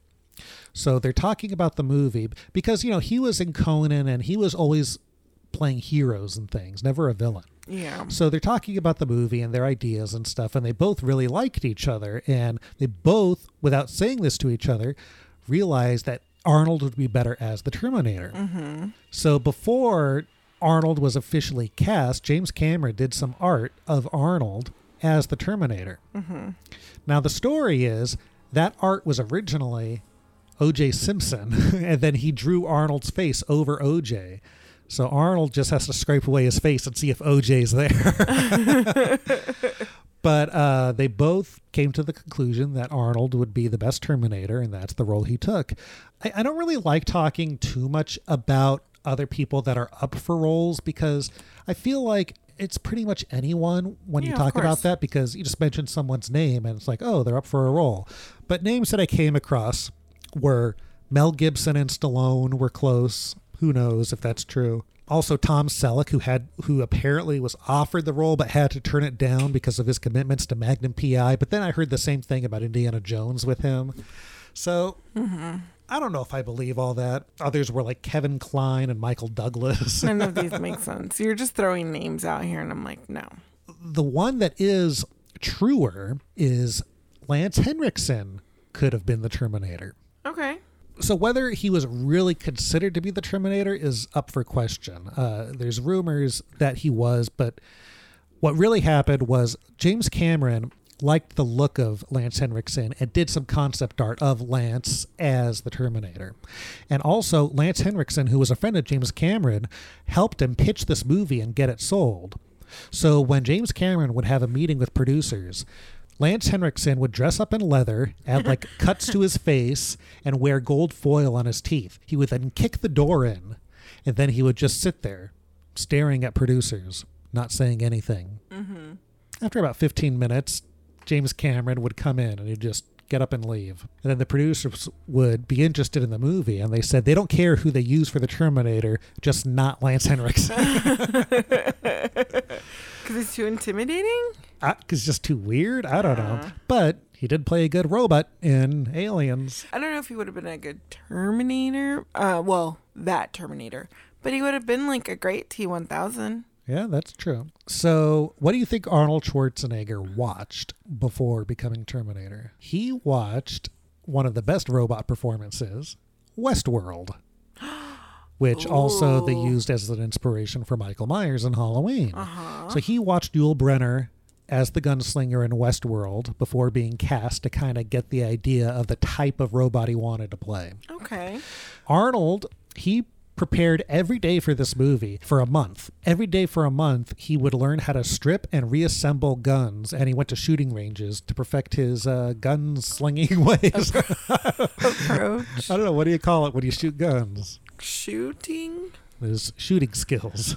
So they're talking about the movie because, you know, he was in Conan and he was always playing heroes and things, never a villain. Yeah. So they're talking about the movie and their ideas and stuff, and they both really liked each other. And they both, without saying this to each other, realized that Arnold would be better as the Terminator. Mm-hmm. So before Arnold was officially cast, James Cameron did some art of Arnold as the Terminator. Mm-hmm. Now, the story is that art was originally O.J. Simpson, and then he drew Arnold's face over O.J. So Arnold just has to scrape away his face and see if OJ's there. but uh, they both came to the conclusion that Arnold would be the best Terminator, and that's the role he took. I, I don't really like talking too much about other people that are up for roles because I feel like it's pretty much anyone when Yeah, you talk about that because you just mentioned someone's name and it's like, oh, they're up for a role. But names that I came across were Mel Gibson and Stallone were close. Who knows if that's true? Also, Tom Selleck, who had who apparently was offered the role but had to turn it down because of his commitments to Magnum PI. But then I heard the same thing about Indiana Jones with him. So Mhm. I don't know if I believe all that. Others were like Kevin Kline and Michael Douglas. None of these make sense. You're just throwing names out here, and I'm like, no. the one that is truer is Lance Henriksen could have been the Terminator. Okay. So whether he was really considered to be the Terminator is up for question. Uh, there's rumors that he was, but what really happened was James Cameron liked the look of Lance Henriksen and did some concept art of Lance as the Terminator. And also, Lance Henriksen, who was a friend of James Cameron, helped him pitch this movie and get it sold. So when James Cameron would have a meeting with producers, Lance Henriksen would dress up in leather, add like cuts to his face, and wear gold foil on his teeth. He would then kick the door in, and then he would just sit there, staring at producers, not saying anything. Mm-hmm. After about 15 minutes, James Cameron would come in and he'd just get up and leave. And then the producers would be interested in the movie, and they said they don't care who they use for the Terminator, just not Lance Henriksen. Because it's too intimidating? Because just too weird? I don't know. Uh. But he did play a good robot in Aliens. I don't know if he would have been a good Terminator. Uh, well, that Terminator. But he would have been like a great T 1000. Yeah, that's true. So, what do you think Arnold Schwarzenegger watched before becoming Terminator? He watched one of the best robot performances, Westworld, which also they used as an inspiration for Michael Myers in Halloween. Uh-huh. So, he watched Yul Brynner as the gunslinger in Westworld before being cast to kind of get the idea of the type of robot he wanted to play. Okay. Arnold, he prepared every day for this movie for a month. Every day for a month, he would learn how to strip and reassemble guns, and he went to shooting ranges to perfect his uh, gun slinging ways. Approach. I don't know. What do you call it when you shoot guns? Shooting? His shooting skills.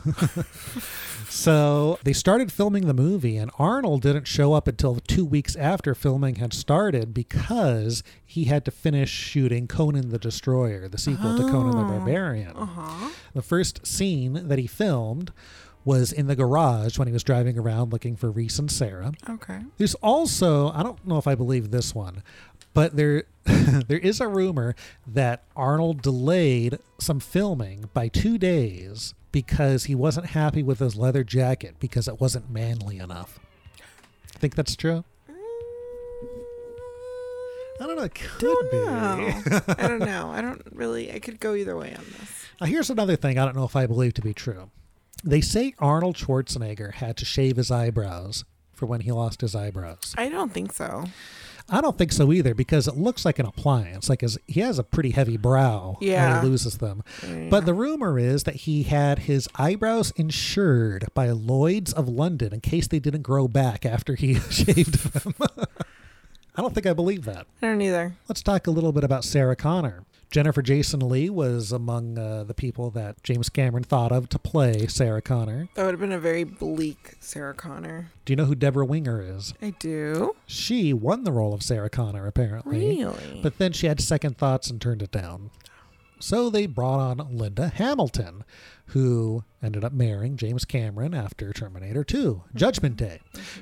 so they started filming the movie, and Arnold didn't show up until two weeks after filming had started because he had to finish shooting Conan the Destroyer, the sequel to Conan the Oh. Barbarian. Uh-huh. The first scene that he filmed was in the garage when he was driving around looking for Reese and Sarah. Okay. There's also, I don't know if I believe this one, but there there is a rumor that Arnold delayed some filming by 2 days because he wasn't happy with his leather jacket because it wasn't manly enough. Think that's true? Mm. I don't know. It could be. No. I don't know. I don't really. I could go either way on this. Now, here's another thing I don't know if I believe to be true. They say Arnold Schwarzenegger had to shave his eyebrows for when he lost his eyebrows. I don't think so. I don't think so either because it looks like an appliance. Like his, he has a pretty heavy brow when Yeah. he loses them. But the rumor is that he had his eyebrows insured by Lloyd's of London in case they didn't grow back after he shaved them. I don't think I believe that. I don't either. Let's talk a little bit about Sarah Connor. Jennifer Jason Lee was among uh, the people that James Cameron thought of to play Sarah Connor. That would have been a very bleak Sarah Connor. Do you know who Debra Winger is? I do. She won the role of Sarah Connor, apparently. Really? But then she had second thoughts and turned it down. So they brought on Linda Hamilton, who ended up marrying James Cameron after Terminator 2, Judgment Day.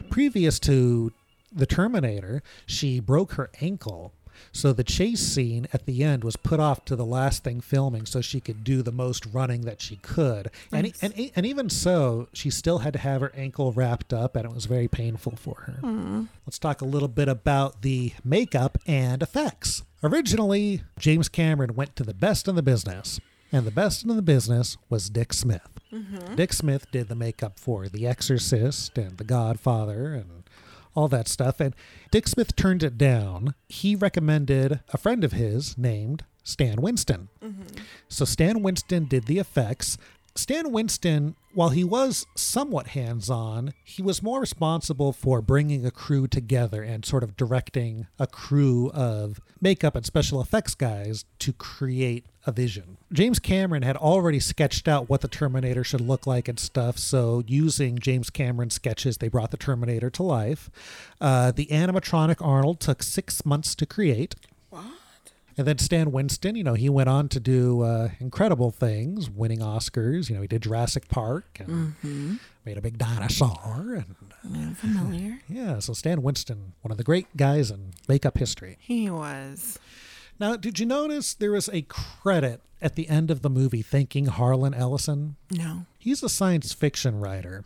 Previous to the Terminator, she broke her ankle. So the chase scene at the end was put off to the last thing filming so she could do the most running that she could. And, Nice. and and even so, she still had to have her ankle wrapped up and it was very painful for her. Let's talk a little bit about the makeup and effects. Originally, James Cameron went to the best in the business, and the best in the business was Dick Smith. Mhm. Dick Smith did the makeup for The Exorcist and The Godfather and all that stuff. And Dick Smith turned it down. He recommended a friend of his named Stan Winston. Mm-hmm. So Stan Winston did the effects. Stan Winston, while he was somewhat hands on, he was more responsible for bringing a crew together and sort of directing a crew of makeup and special effects guys to create a vision. James Cameron had already sketched out what the Terminator should look like and stuff, so using James Cameron's sketches, they brought the Terminator to life. Uh, the animatronic Arnold took six months to create. What? And then Stan Winston, you know, he went on to do uh, incredible things, winning Oscars. You know, he did Jurassic Park and Mhm. Made a big dinosaur. And Yeah, familiar. yeah, so Stan Winston, one of the great guys in makeup history. He was. Now, did you notice there was a credit at the end of the movie thanking Harlan Ellison? No. He's a science fiction writer.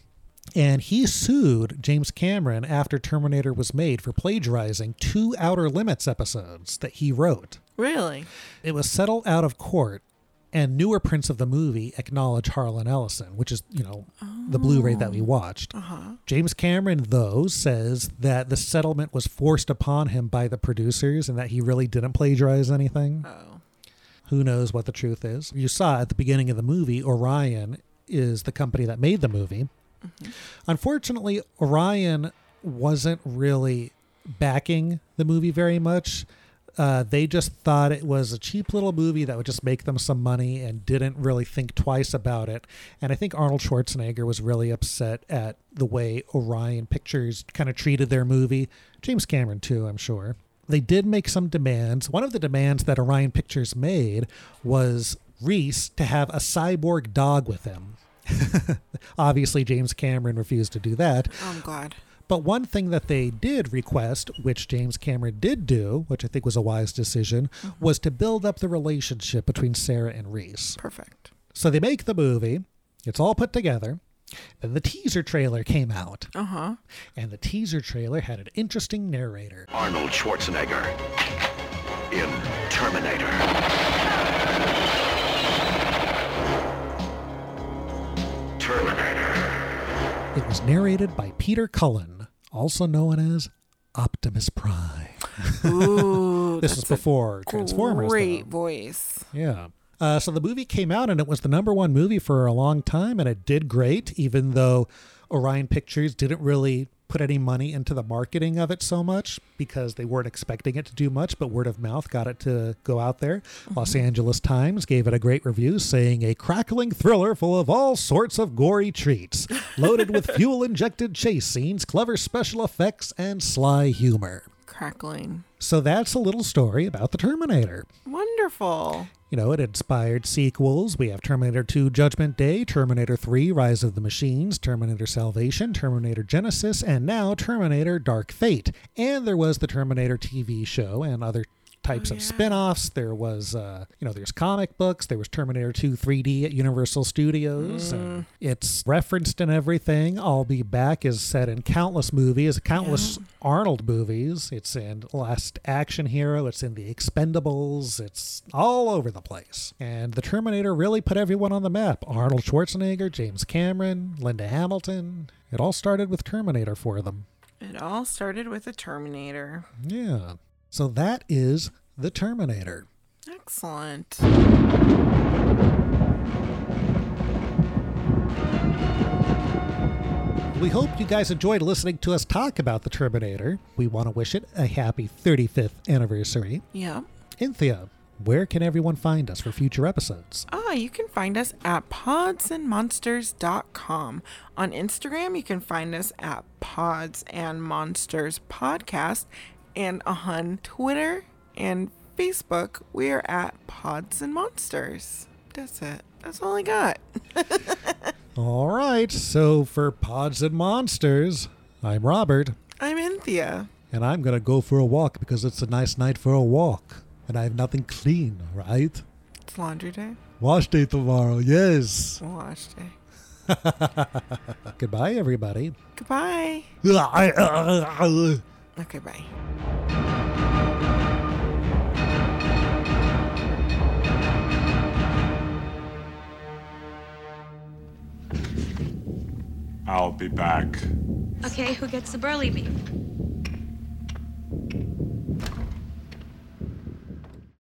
And he sued James Cameron after Terminator was made for plagiarizing two Outer Limits episodes that he wrote. Really? It was settled out of court, and newer prints of the movie acknowledge Harlan Ellison, which is, you know, the Blu ray that we watched. Uh-huh. James Cameron, though, says that the settlement was forced upon him by the producers and that he really didn't plagiarize anything. Oh. Who knows what the truth is? You saw at the beginning of the movie, Orion is the company that made the movie. Unfortunately, Orion wasn't really backing the movie very much. Uh, they just thought it was a cheap little movie that would just make them some money and didn't really think twice about it. And I think Arnold Schwarzenegger was really upset at the way Orion Pictures kind of treated their movie. James Cameron, too, I'm sure. They did make some demands. One of the demands that Orion Pictures made was Reese to have a cyborg dog with him. Obviously, James Cameron refused to do that. Oh, glad. But one thing that they did request, which James Cameron did do, which I think was a wise decision, was to build up the relationship between Sarah and Reese. Perfect. So they make the movie, it's all put together. Then the teaser trailer came out. Uh huh. And the teaser trailer had an interesting narrator. Arnold Schwarzenegger in Terminator. Terminator. It was narrated by Peter Cullen, also known as Optimus Prime. Ooh, this was before Transformers. Great though. voice. Yeah. Uh, so the movie came out and it was the number one movie for a long time and it did great, even though Orion Pictures didn't really put any money into the marketing of it so much because they weren't expecting it to do much, but word of mouth got it to go out there. Mm-hmm. Los Angeles Times gave it a great review, saying a crackling thriller full of all sorts of gory treats, loaded with fuel injected chase scenes, clever special effects, and sly humor. Crackling. So that's a little story about the Terminator. Wonderful. You know, it inspired sequels. We have Terminator 2 Judgment Day, Terminator 3 Rise of the Machines, Terminator Salvation, Terminator Genisys, and now Terminator Dark Fate. And there was the Terminator TV show and other types of spin-offs. There was uh, you know, there's comic books, there was Terminator 2 3D at Universal Studios. And it's referenced in everything. I'll Be Back is set in countless movies, countless Arnold movies. It's in Last Action Hero, it's in The Expendables, it's all over the place. And the Terminator really put everyone on the map. Arnold Schwarzenegger, James Cameron, Linda Hamilton. It all started with Terminator for them. It all started with a Terminator. Yeah. So that is the Terminator. Excellent. We hope you guys enjoyed listening to us talk about the Terminator. We want to wish it a happy 35th anniversary. Yeah. Inthea, where can everyone find us for future episodes? Ah, you can find us at podsandmonsters.com. On Instagram, you can find us at Pods and Monsters Podcast. And on Twitter and Facebook, we are at Pods and Monsters. That's it. That's all I got. All right, so for Pods and Monsters, I'm Robert. I'm Inthia. And I'm going to go for a walk because it's a nice night for a walk. And I have nothing clean, right? It's laundry day. Wash day tomorrow, yes. Wash day. Goodbye, everybody. Goodbye. Okay, bye. I'll be back. Okay, who gets the burly bee?